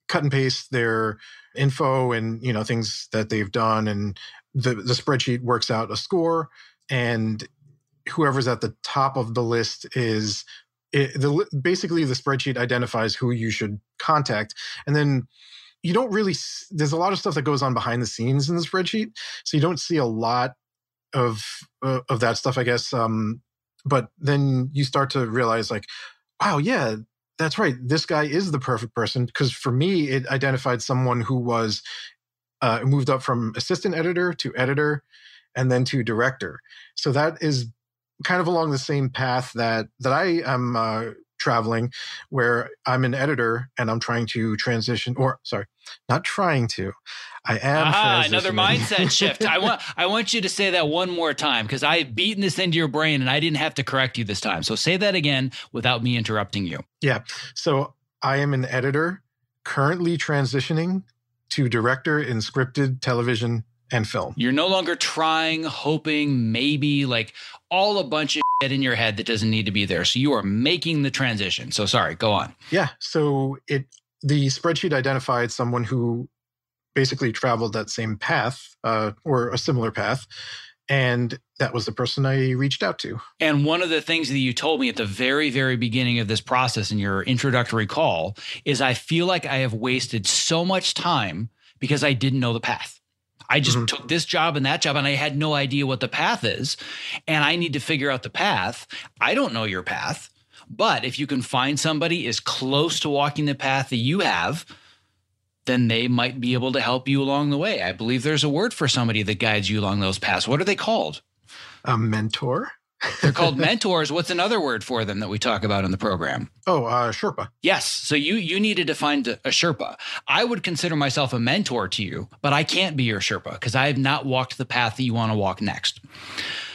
cut and paste their info and you know things that they've done and the the spreadsheet works out a score and whoever's at the top of the list is it, the basically the spreadsheet identifies who you should contact and then you don't really there's a lot of stuff that goes on behind the scenes in the spreadsheet so you don't see a lot of uh, of that stuff i guess um but then you start to realize like wow yeah that's right this guy is the perfect person because for me it identified someone who was uh, moved up from assistant editor to editor and then to director. So that is kind of along the same path that that I am uh, traveling, where I'm an editor and I'm trying to transition, or sorry, not trying to. I am. Ah, another mindset shift. I want I want you to say that one more time because I've beaten this into your brain and I didn't have to correct you this time. So say that again without me interrupting you. Yeah. So I am an editor currently transitioning to director in scripted television and film. You're no longer trying, hoping, maybe like all a bunch of shit in your head that doesn't need to be there. So you are making the transition. So sorry, go on. Yeah. So it the spreadsheet identified someone who basically traveled that same path uh, or a similar path. And that was the person I reached out to. And one of the things that you told me at the very, very beginning of this process in your introductory call is I feel like I have wasted so much time because I didn't know the path. I just mm-hmm. took this job and that job and I had no idea what the path is. And I need to figure out the path. I don't know your path. But if you can find somebody as close to walking the path that you have, then they might be able to help you along the way. I believe there's a word for somebody that guides you along those paths. What are they called? A mentor. They're called mentors. What's another word for them that we talk about in the program? Oh, uh, Sherpa. Yes. So you you needed to find a, a Sherpa. I would consider myself a mentor to you, but I can't be your Sherpa because I have not walked the path that you want to walk next.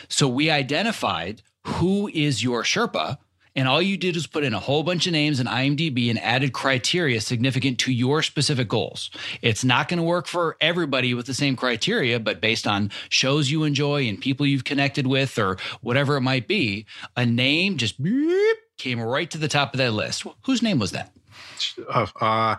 So we identified who is your Sherpa and all you did was put in a whole bunch of names in IMDb and added criteria significant to your specific goals. It's not going to work for everybody with the same criteria, but based on shows you enjoy and people you've connected with or whatever it might be, a name just beep, came right to the top of that list. Whose name was that? Uh, uh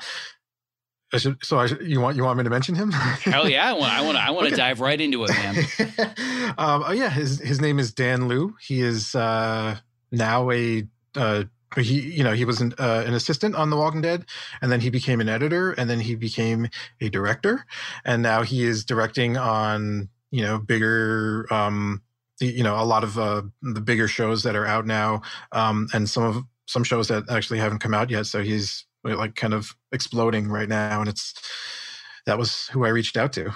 so I, you want you want me to mention him? Hell yeah! I want I want I want okay. to dive right into it, man. um, oh yeah, his his name is Dan Liu. He is uh, now a uh, he you know he was an, uh, an assistant on the walking dead and then he became an editor and then he became a director and now he is directing on you know bigger um you know a lot of uh, the bigger shows that are out now um and some of some shows that actually haven't come out yet so he's like kind of exploding right now and it's that was who i reached out to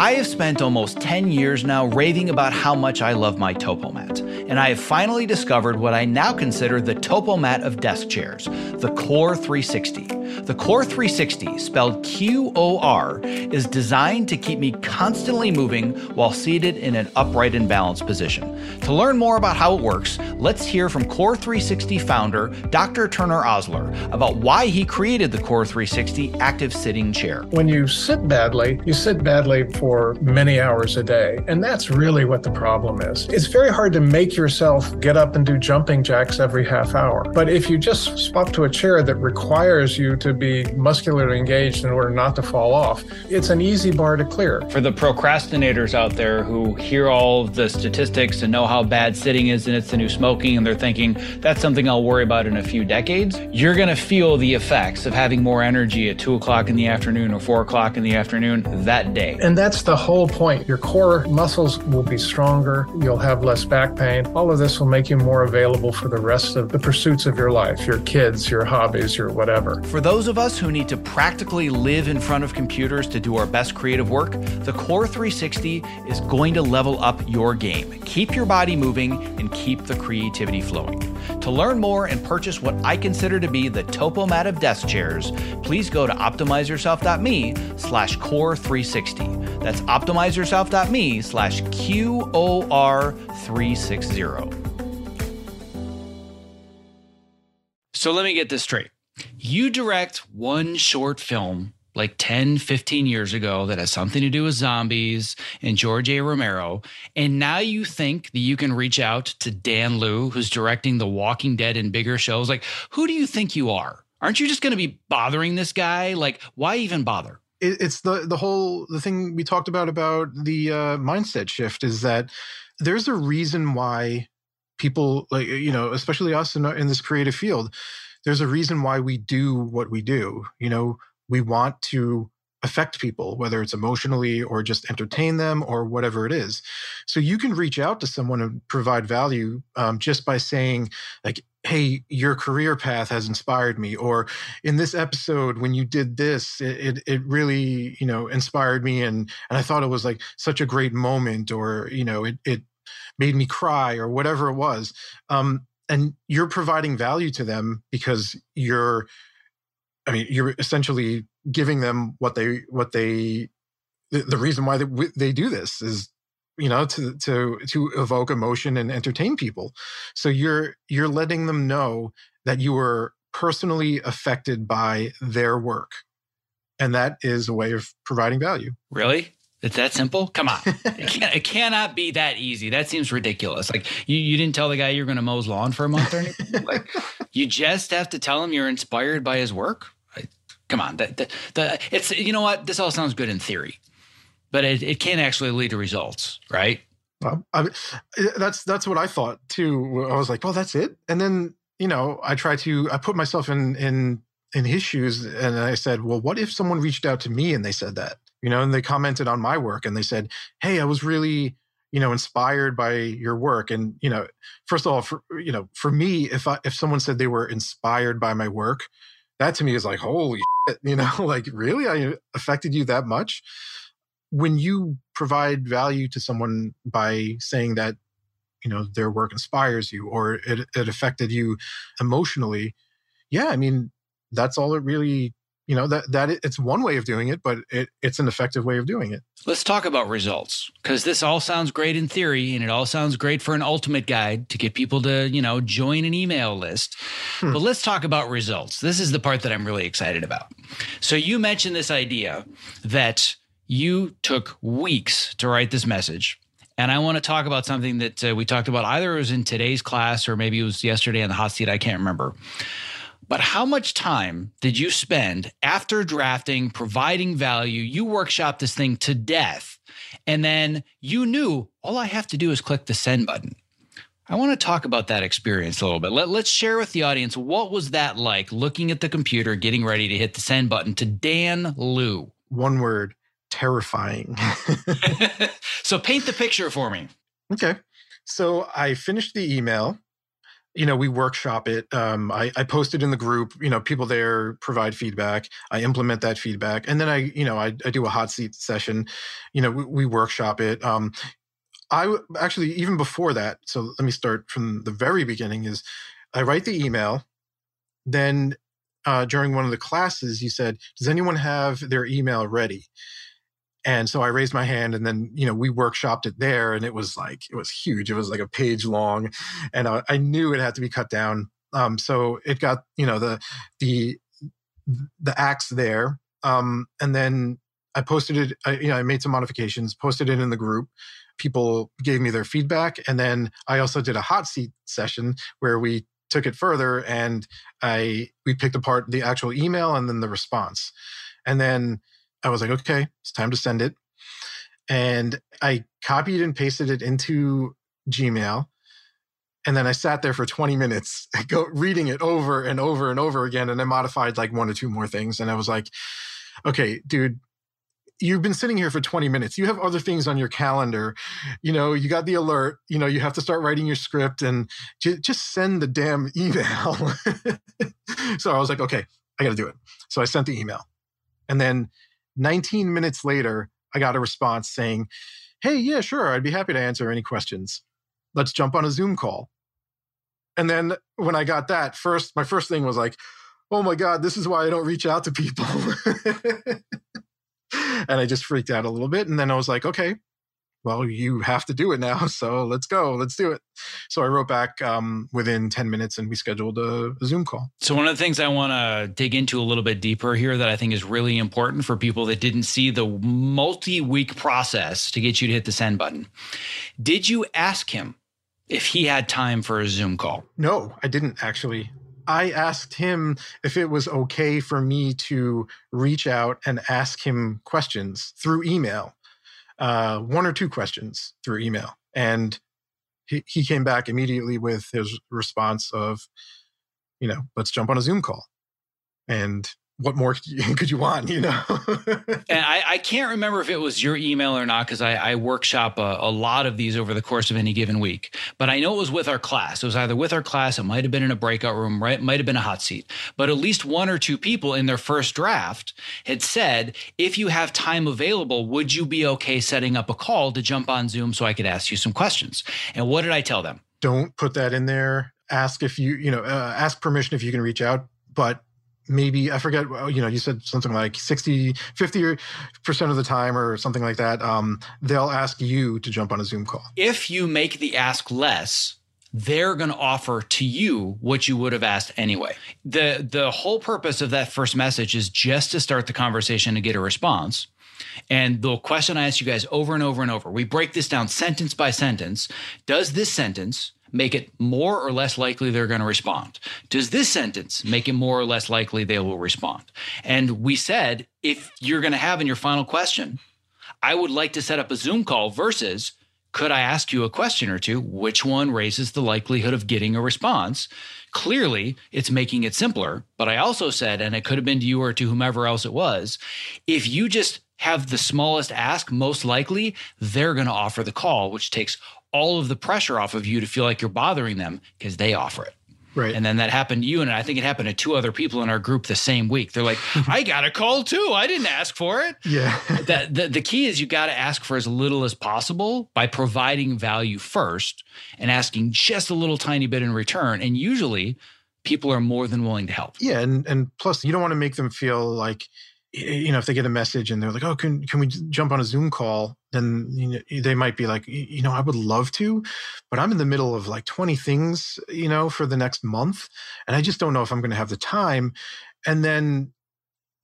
I have spent almost 10 years now raving about how much I love my Topomat, and I have finally discovered what I now consider the Topomat of desk chairs, the QOR360. The QOR360, spelled Q O R, is designed to keep me constantly moving while seated in an upright and balanced position. To learn more about how it works, let's hear from QOR360 founder Dr. Turner Osler about why he created the QOR360 active sitting chair. When you sit badly, you sit badly for many hours a day. And that's really what the problem is. It's very hard to make yourself get up and do jumping jacks every half hour. But if you just swap to a chair that requires you to be muscularly engaged in order not to fall off, it's an easy bar to clear. For the procrastinators out there who hear all of the statistics and know how bad sitting is and it's the new smoking, and they're thinking that's something I'll worry about in a few decades, you're going to feel the effects of having more energy at two o'clock in the afternoon or four o'clock in the afternoon that day. And that's that's the whole point. Your core muscles will be stronger. You'll have less back pain. All of this will make you more available for the rest of the pursuits of your life, your kids, your hobbies, your whatever. For those of us who need to practically live in front of computers to do our best creative work, the QOR360 is going to level up your game. Keep your body moving and keep the creativity flowing. To learn more and purchase what I consider to be the Topomat of desk chairs, please go to optimizeyourself.me slash QOR360. That's optimizeyourself.me slash QOR360. So let me get this straight. You direct one short film like 10, 15 years ago that has something to do with zombies and George A. Romero. And now you think that you can reach out to Dan Liu, who's directing The Walking Dead and bigger shows. Like, who do you think you are? Aren't you just going to be bothering this guy? Like, why even bother? it's the the whole the thing we talked about about the uh, mindset shift is that there's a reason why people like you know especially us in, in this creative field there's a reason why we do what we do you know we want to affect people, whether it's emotionally or just entertain them or whatever it is. So you can reach out to someone and provide value um, just by saying, like, hey, your career path has inspired me. Or in this episode, when you did this, it, it, it really, you know, inspired me. And, and I thought it was like such a great moment or, you know, it, it made me cry or whatever it was. Um, and you're providing value to them because you're I mean, you're essentially giving them what they what they the, the reason why they, they do this is you know to to to evoke emotion and entertain people. So you're you're letting them know that you were personally affected by their work, and that is a way of providing value. Really? It's that simple? Come on. it, can, it cannot be that easy. That seems ridiculous. Like you, you didn't tell the guy you're going to mow his lawn for a month or anything. like you just have to tell him you're inspired by his work. Come on, the, the, the, it's you know what? This all sounds good in theory, but it, it can't actually lead to results, right? Well, I mean, that's that's what I thought too. I was like, well, that's it. And then you know, I try to I put myself in in in his shoes, and I said, well, what if someone reached out to me and they said that? You know, and they commented on my work and they said, Hey, I was really, you know, inspired by your work. And, you know, first of all, for, you know, for me, if I, if someone said they were inspired by my work, that to me is like, holy shit, you know, like really, I affected you that much. When you provide value to someone by saying that, you know, their work inspires you or it, it affected you emotionally, yeah, I mean, that's all it really you know that that it's one way of doing it but it, it's an effective way of doing it let's talk about results because this all sounds great in theory and it all sounds great for an ultimate guide to get people to you know join an email list hmm. but let's talk about results this is the part that i'm really excited about so you mentioned this idea that you took weeks to write this message and I want to talk about something that uh, we talked about either it was in today's class or maybe it was yesterday on the hot seat. I can't remember. But how much time did you spend after drafting, providing value? You workshop this thing to death. And then you knew all I have to do is click the send button. I want to talk about that experience a little bit. Let, us share with the audience what was that like looking at the computer, getting ready to hit the send button to Dan Liu? One word terrifying. so paint the picture for me. Okay. So I finished the email you know we workshop it um, I, I post it in the group you know people there provide feedback i implement that feedback and then i you know i, I do a hot seat session you know we, we workshop it um, i actually even before that so let me start from the very beginning is i write the email then uh, during one of the classes you said does anyone have their email ready and so I raised my hand and then, you know, we workshopped it there and it was like, it was huge. It was like a page long and I, I knew it had to be cut down. Um, so it got, you know, the, the, the acts there. Um, and then I posted it, I, you know, I made some modifications, posted it in the group. People gave me their feedback. And then I also did a hot seat session where we took it further and I, we picked apart the actual email and then the response. And then, I was like, okay, it's time to send it. And I copied and pasted it into Gmail. And then I sat there for 20 minutes, go reading it over and over and over again. And I modified like one or two more things. And I was like, okay, dude, you've been sitting here for 20 minutes. You have other things on your calendar. You know, you got the alert, you know, you have to start writing your script and j- just send the damn email. so I was like, okay, I got to do it. So I sent the email. And then 19 minutes later, I got a response saying, Hey, yeah, sure, I'd be happy to answer any questions. Let's jump on a Zoom call. And then when I got that, first, my first thing was like, Oh my God, this is why I don't reach out to people. and I just freaked out a little bit. And then I was like, okay, well, you have to do it now. So let's go. Let's do it. So I wrote back um, within 10 minutes and we scheduled a, a, Zoom call. So, one of the things I want to dig into a little bit deeper here that I think is really important for people that didn't see the multi week process to get you to hit the send button. Did you ask him if he had time for a Zoom call? No, I didn't actually. I asked him if it was okay for me to reach out and ask him questions through email uh, one or two questions through email. And he, he came back immediately with his response of, you know, let's jump on a Zoom call. And what more could you want, you know? and I, I, can't remember if it was your email or not because I, I, workshop a, a, lot of these over the course of any given week. But I know it was with our class. It was either with our class, it might have been in a breakout room, right? It might have been a hot seat. But at least one or two people in their first draft had said, if you have time available, would you be okay setting up a call to jump on Zoom so I could ask you some questions? And what did I tell them? Don't put that in there. Ask if you, you know, uh, ask permission if you can reach out, but maybe I forget, you know, you said something like 60, 50% of the time or something like that. Um, they'll ask you to jump on a Zoom call. If you make the ask less, they're going to offer to you what you would have asked anyway. The the whole purpose of that first message is just to start the conversation and get a response. And the question I ask you guys over and over and over, we break this down sentence by sentence. Does this sentence make it more or less likely they're going to respond? Does this sentence make it more or less likely they will respond? And we said, if you're going to have in your final question, I would like to set up a Zoom call versus could I ask you a question or two? Which one raises the likelihood of getting a response? Clearly, it's making it simpler. But I also said, and it could have been to you or to whomever else it was, if you just have the smallest ask, most likely they're going to offer the call, which takes all of the pressure off of you to feel like you're bothering them because they offer it. Right. And then that happened to you, and I think it happened to two other people in our group the same week. They're like, "I got a call too. I didn't ask for it." yeah. that the, the key is you got to ask for as little as possible by providing value first and asking just a little tiny bit in return. And usually, people are more than willing to help. Yeah, and and plus you don't want to make them feel like you know if they get a message and they're like, "Oh, can can we jump on a Zoom call?" Then you know, they might be like, "You know, I would love to, but I'm in the middle of like 20 things, you know, for the next month, and I just don't know if I'm going to have the time." And then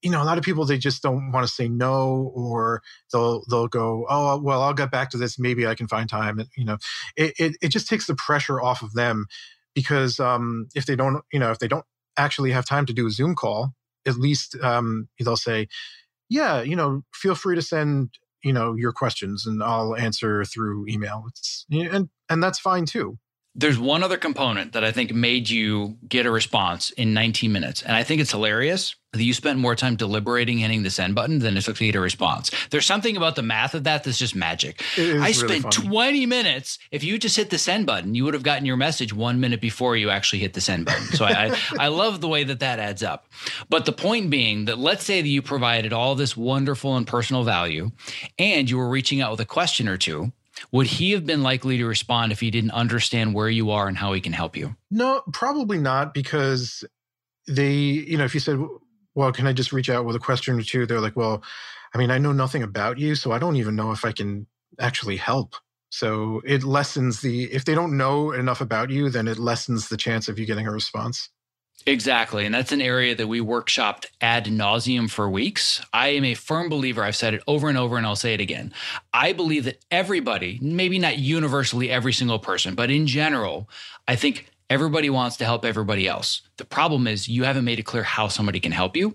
you know, a lot of people they just don't want to say no, or they'll they'll go, "Oh, well, I'll get back to this. Maybe I can find time." You know, it, it it just takes the pressure off of them because um, if they don't, you know, if they don't actually have time to do a Zoom call, at least um, they'll say, "Yeah, you know, feel free to send." You know your questions, and I'll answer through email. It's and and that's fine too. There's one other component that I think made you get a response in 19 minutes. And I think it's hilarious that you spent more time deliberating hitting the send button than it took to get a response. There's something about the math of that that's just magic. I spent funny. 20 minutes. If you just hit the send button, you would have gotten your message one minute before you actually hit the send button. So I, I, I love the way that that adds up. But the point being that let's say that you provided all this wonderful and personal value and you were reaching out with a question or two. Would he have been likely to respond if he didn't understand where you are and how he can help you? No, probably not because they, you know, if you said, well, can I just reach out with a question or two? They're like, well, I mean, I know nothing about you, so I don't even know if I can actually help. So it lessens the, if they don't know enough about you, then it lessens the chance of you getting a response. Exactly. And that's an area that we workshopped ad nauseum for weeks. I am a firm believer, I've said it over and over, and I'll say it again. I believe that everybody, maybe not universally every single person, but in general, I think everybody wants to help everybody else. The problem is you haven't made it clear how somebody can help you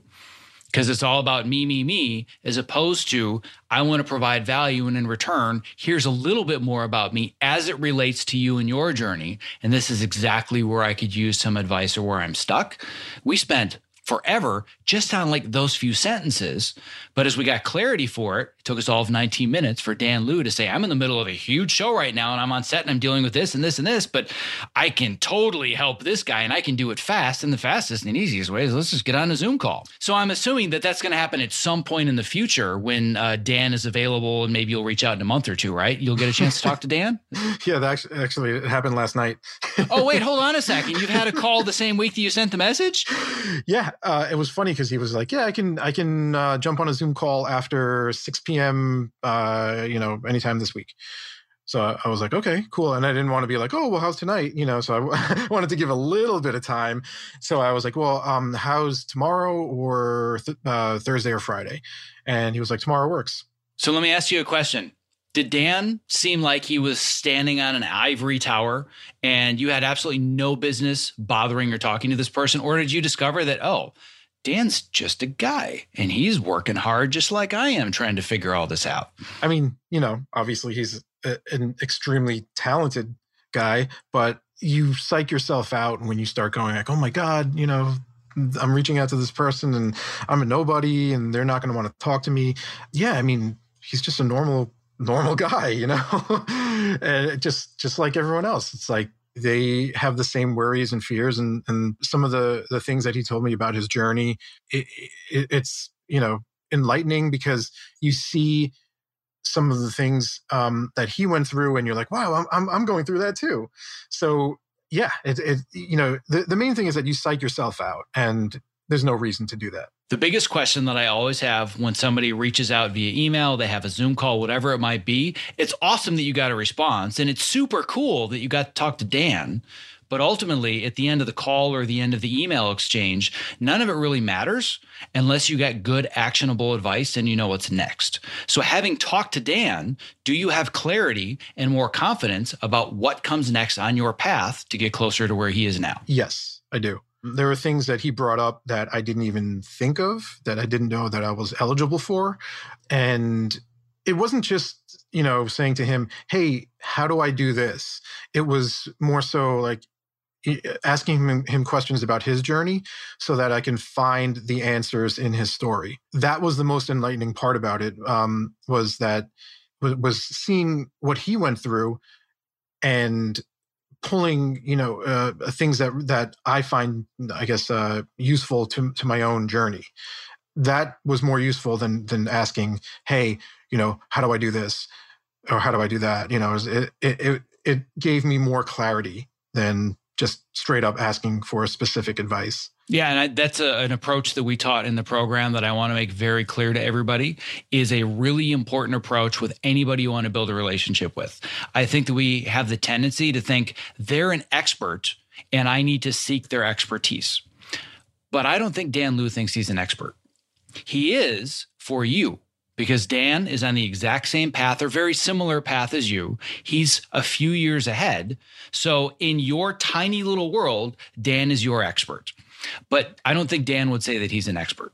because it's all about me, me, me, as opposed to I want to provide value. And in return, here's a little bit more about me as it relates to you and your journey. And this is exactly where I could use some advice or where I'm stuck. We spent forever just on like those few sentences. But as we got clarity for it, took us all of 19 minutes for Dan Liu to say, I'm in the middle of a huge show right now and I'm on set and I'm dealing with this and this and this, but I can totally help this guy and I can do it fast. And the fastest and easiest way is let's just get on a Zoom call. So I'm assuming that that's going to happen at some point in the future when uh, Dan is available and maybe you'll reach out in a month or two, right? You'll get a chance to talk to Dan. Yeah, that actually, actually it happened last night. Oh, wait, hold on a second. You've had a call the same week that you sent the message? yeah, uh, it was funny because he was like, "Yeah, I can, I can uh, jump on a Zoom call after 6 p.m. Uh, you know, anytime this week." So I- I was like, "Okay, cool." And I didn't want to be like, "Oh, well, how's tonight?" You know, so I wanted to give a little bit of time. So I was like, "Well, um, how's tomorrow or th- uh, Thursday or Friday?" And he was like, "Tomorrow works." So let me ask you a question. Did Dan seem like he was standing on an ivory tower and you had absolutely no business bothering or talking to this person? Or did you discover that, oh, Dan's just a guy and he's working hard just like I am trying to figure all this out? I mean, you know, obviously he's a, an extremely talented guy, but you psych yourself out when you start going like, "Oh my god, you know, I'm reaching out to this person and I'm a nobody and they're not going to want to talk to me." Yeah, I mean, he's just a normal normal guy, you know. and just just like everyone else, it's like they have the same worries and fears and and some of the the things that he told me about his journey it, it, it's you know enlightening because you see some of the things um, that he went through, and you're like, wow, I'm, I'm, I'm going through that too. So yeah, it, it you know the, the main thing is that you psych yourself out, and there's no reason to do that. The biggest question that I always have when somebody reaches out via email, they have a Zoom call, whatever it might be, it's awesome that you got a response and it's super cool that you got to talk to Dan. But ultimately, at the end of the call or the end of the email exchange, none of it really matters unless you get good, actionable advice and you know what's next. So, having talked to Dan, do you have clarity and more confidence about what comes next on your path to get closer to where he is now? Yes, I do. There are things that he brought up that I didn't even think of, that I didn't know that I was eligible for. And it wasn't just, you know, saying to him, hey, how do I do this? It was more so like, asking him, him questions about his journey so that I can find the answers in his story. That was the most enlightening part about it. Um, was that was seeing what he went through and pulling you know uh, things that that I find I guess uh, useful to to my own journey. That was more useful than than asking, hey, you know, how do I do this or how do I do that? You know, it it it, it gave me more clarity than just straight up asking for specific advice. Yeah, and I, that's a, an approach that we taught in the program that I want to make very clear to everybody is a really important approach with anybody you want to build a relationship with. I think that we have the tendency to think they're an expert and I need to seek their expertise. But I don't think Dan Liu thinks he's an expert. He is for you because Dan is on the exact same path or very similar path as you. He's a few years ahead. So in your tiny little world, Dan is your expert. But I don't think Dan would say that he's an expert.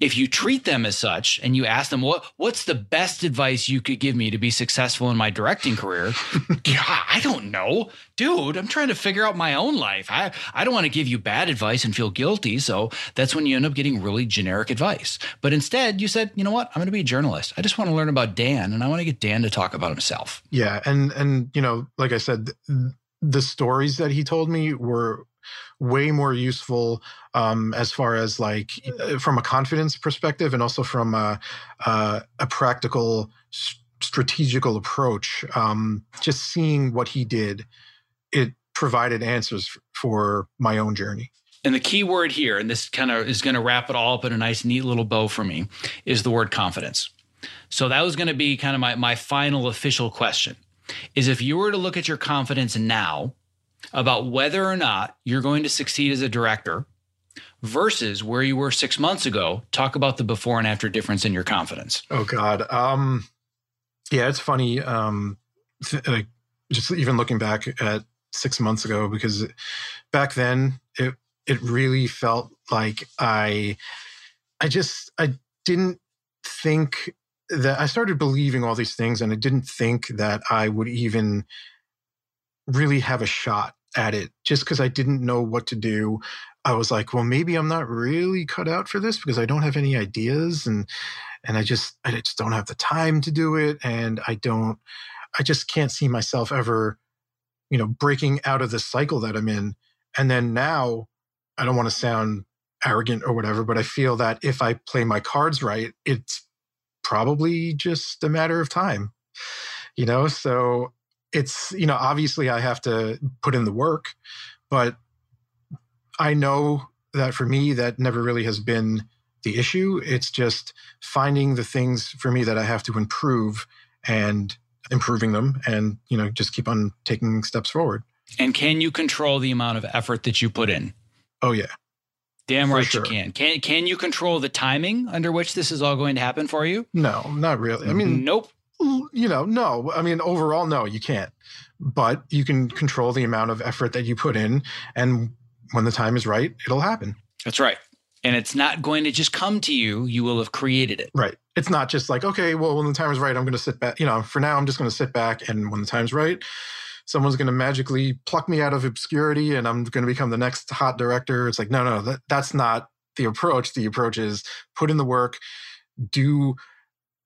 If you treat them as such and you ask them what what's the best advice you could give me to be successful in my directing career, I don't know. Dude, I'm trying to figure out my own life. I, I don't want to give you bad advice and feel guilty. So that's when you end up getting really generic advice. But instead, you said, you know what? I'm going to be a journalist. I just want to learn about Dan and I want to get Dan to talk about himself. Yeah. And, and, you know, like I said, the stories that he told me were way more useful um, as far as like uh, from a confidence perspective and also from a, a, a practical strategical approach um, just seeing what he did it provided answers for my own journey. And the key word here and this kind of is going to wrap it all up in a nice neat little bow for me is the word confidence. So that was going to be kind of my, my final official question is if you were to look at your confidence now about whether or not you're going to succeed as a director versus where you were six months ago. Talk about the before and after difference in your confidence. Oh God. Um, yeah, it's funny. Um, th- like just even looking back at six months ago, because back then it, it really felt like I, I just, I didn't think that I started believing all these things and I didn't think that I would even really have a shot at it just because I didn't know what to do. I was like, well, maybe I'm not really cut out for this because I don't have any ideas and and I just I just don't have the time to do it and I don't I just can't see myself ever you know breaking out of the cycle that I'm in. And then now I don't want to sound arrogant or whatever, but I feel that if I play my cards right, it's probably just a matter of time. You know, so it's you know obviously i have to put in the work but i know that for me that never really has been the issue it's just finding the things for me that i have to improve and improving them and you know just keep on taking steps forward and can you control the amount of effort that you put in oh yeah Damn right sure. you can. Can can you control the timing under which this is all going to happen for you? No, not really. I mean, nope you know, no. I mean, overall, no, you can't. But you can control the amount of effort that you put in, and when the time is right, it'll happen. That's right. And it's not going to just come to you. You will have created it. Right. It's not just like, okay, well, when the time is right, I'm going to sit back. You know, for now, I'm just going to sit back, and when the time's right, someone's going to magically pluck me out of obscurity, and I'm going to become the next hot director. It's like, no, no, that, that's not the approach. The approach is put in the work, do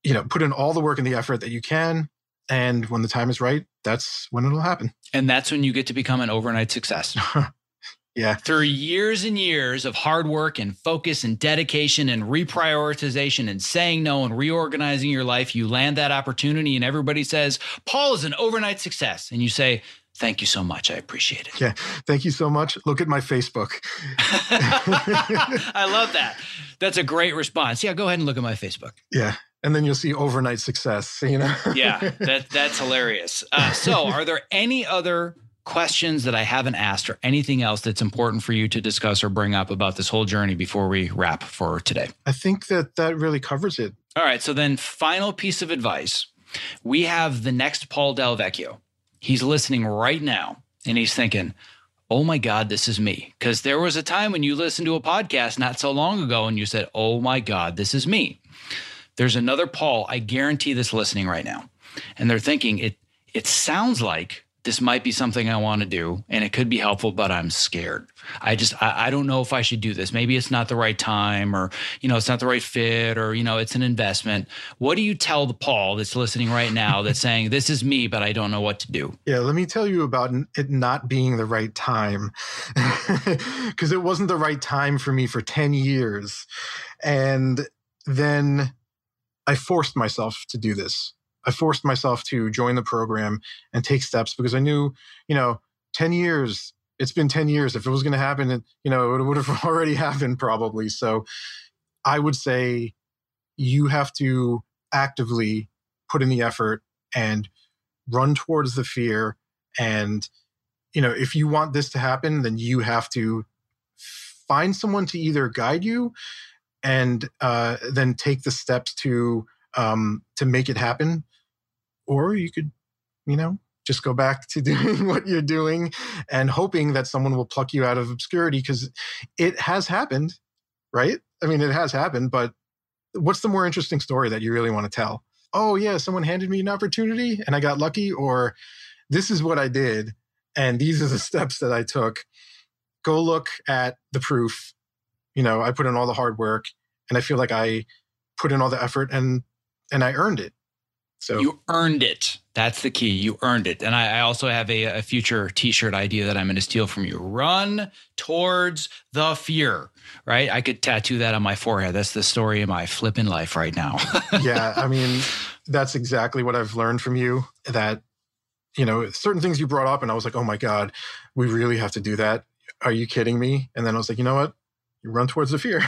you know, put in all the work and the effort that you can. And when the time is right, that's when it'll happen. And that's when you get to become an overnight success. yeah. Through years and years of hard work and focus and dedication and reprioritization and saying no and reorganizing your life, you land that opportunity and everybody says, Paul is an overnight success. And you say, Thank you so much. I appreciate it. Yeah. Thank you so much. Look at my Facebook. I love that. That's a great response. Yeah, go ahead and look at my Facebook. Yeah and then you'll see overnight success you know? Yeah that that's hilarious. Uh, so are there any other questions that i haven't asked or anything else that's important for you to discuss or bring up about this whole journey before we wrap for today? I think that that really covers it. All right so then final piece of advice. We have the next paul del vecchio he's listening right now and he's thinking oh my God, this is me. Because there was a time when you listened to a podcast not so long ago and you said, oh my God, this is me. There's another Paul, I guarantee this listening right now. And they're thinking it it sounds like this might be something I want to do and it could be helpful, but I'm scared. I just, I, I, don't know if I should do this. Maybe it's not the right time or, you know, it's not the right fit or, you know, it's an investment. What do you tell the Paul that's listening right now that's saying, this is me, but I don't know what to do? Yeah, let me tell you about it not being the right time because it wasn't the right time for me for 10 years. And then I forced myself to do this. I forced myself to join the program and take steps because I knew, you know, 10 years, it's been 10 years. If it was going to happen, you know, it would have already happened probably. So I would say you have to actively put in the effort and run towards the fear. And, you know, if you want this to happen, then you have to find someone to either guide you and uh, then take the steps to um, to make it happen or you could, you know, just go back to doing what you're doing and hoping that someone will pluck you out of obscurity because it has happened, right? I mean, it has happened, but what's the more interesting story that you really want to tell? Oh, yeah, someone handed me an opportunity and I got lucky, or this is what I did and these are the steps that I took. Go look at the proof. You know, I put in all the hard work and I feel like I put in all the effort and and I earned it. So you earned it. That's the key. You earned it. And I, I also have a, a, future T-shirt idea that I'm going to steal from you. Run towards the fear. Right? I could tattoo that on my forehead. That's the story of my flipping life right now. yeah, I mean, that's exactly what I've learned from you. That you know, certain things you brought up, and I was like, oh my god, we really have to do that. Are you kidding me? And then I was like, you know what? You run towards the fear.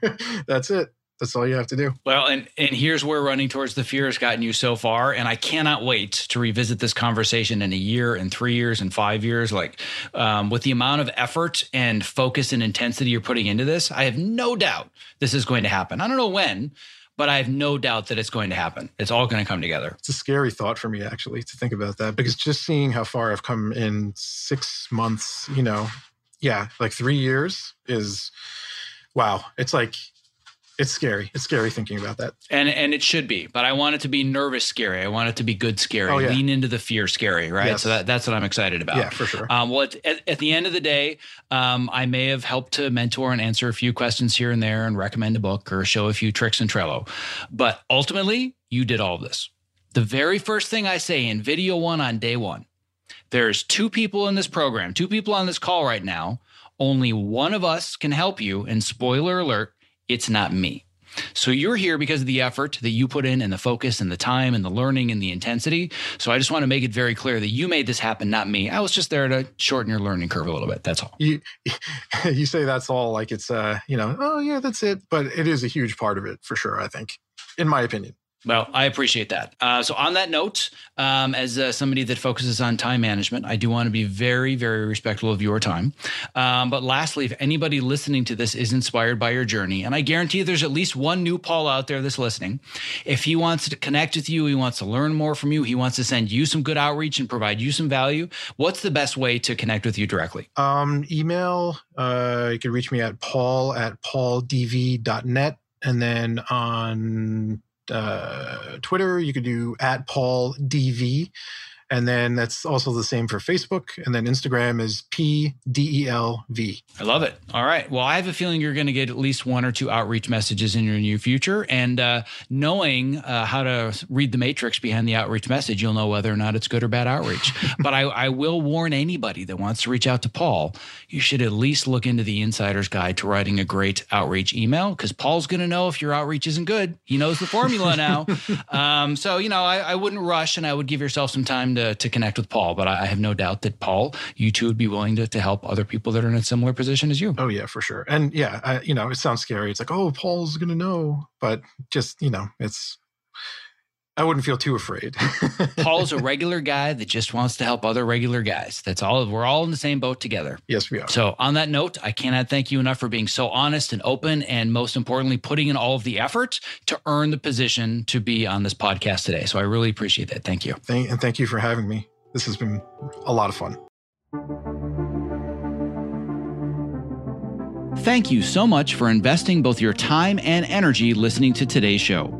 that's it. That's all you have to do. Well, and and here's where running towards the fear has gotten you so far, and I cannot wait to revisit this conversation in a year, and three years, and five years. Like um, with the amount of effort and focus and intensity you're putting into this, I have no doubt this is going to happen. I don't know when, but I have no doubt that it's going to happen. It's all going to come together. It's a scary thought for me actually to think about that because just seeing how far I've come in six months, you know, yeah, like three years is wow. It's like it's scary. It's scary thinking about that. And and it should be, but I want it to be nervous scary. I want it to be good scary. Oh, yeah. Lean into the fear scary, right? Yes. So that, that's what I'm excited about. Yeah, for sure. Um, well, at, at, at, the end of the day, um, I may have helped to mentor and answer a few questions here and there and recommend a book or show a few tricks in Trello. But ultimately, you did all of this. The very first thing I say in video one on day one, there's two people in this program, two people on this call right now. Only one of us can help you. And spoiler alert, it's not me. So you're here because of the effort that you put in and the focus and the time and the learning and the intensity. So I just want to make it very clear that you made this happen, not me. I was just there to shorten your learning curve a little bit. That's all. You you say that's all like it's uh, you know, oh yeah, that's it, but it is a huge part of it for sure, I think. In my opinion. Well, I appreciate that. Uh, so, on that note, um, as uh, somebody that focuses on time management, I do want to be very, very respectful of your time. Um, but lastly, if anybody listening to this is inspired by your journey, and I guarantee there's at least one new Paul out there that's listening, if he wants to connect with you, he wants to learn more from you, he wants to send you some good outreach and provide you some value, what's the best way to connect with you directly? Um, email. Uh, you can reach me at paul at pauldv.net. And then on uh, Twitter, you could do at Paul DV. And then that's also the same for Facebook. And then Instagram is P D E L V. I love it. All right. Well, I have a feeling you're going to get at least one or two outreach messages in your near future. And uh, knowing uh, how to read the matrix behind the outreach message, you'll know whether or not it's good or bad outreach. but I, I will warn anybody that wants to reach out to Paul, you should at least look into the insider's guide to writing a great outreach email because Paul's going to know if your outreach isn't good. He knows the formula now. um, so, you know, I, I wouldn't rush and I would give yourself some time to to, to connect with Paul, but I, have no doubt that Paul, you too would be willing to, to help other people that are in a similar position as you. Oh yeah, for sure. And yeah, I, you know, it sounds scary. It's like, oh, Paul's going to know, but just, you know, it's, I wouldn't feel too afraid. Paul's a regular guy that just wants to help other regular guys. That's all. We're all in the same boat together. Yes, we are. So, on that note, I cannot thank you enough for being so honest and open, and most importantly, putting in all of the effort to earn the position to be on this podcast today. So, I really appreciate that. Thank you. Thank, and thank you for having me. This has been a lot of fun. Thank you so much for investing both your time and energy listening to today's show.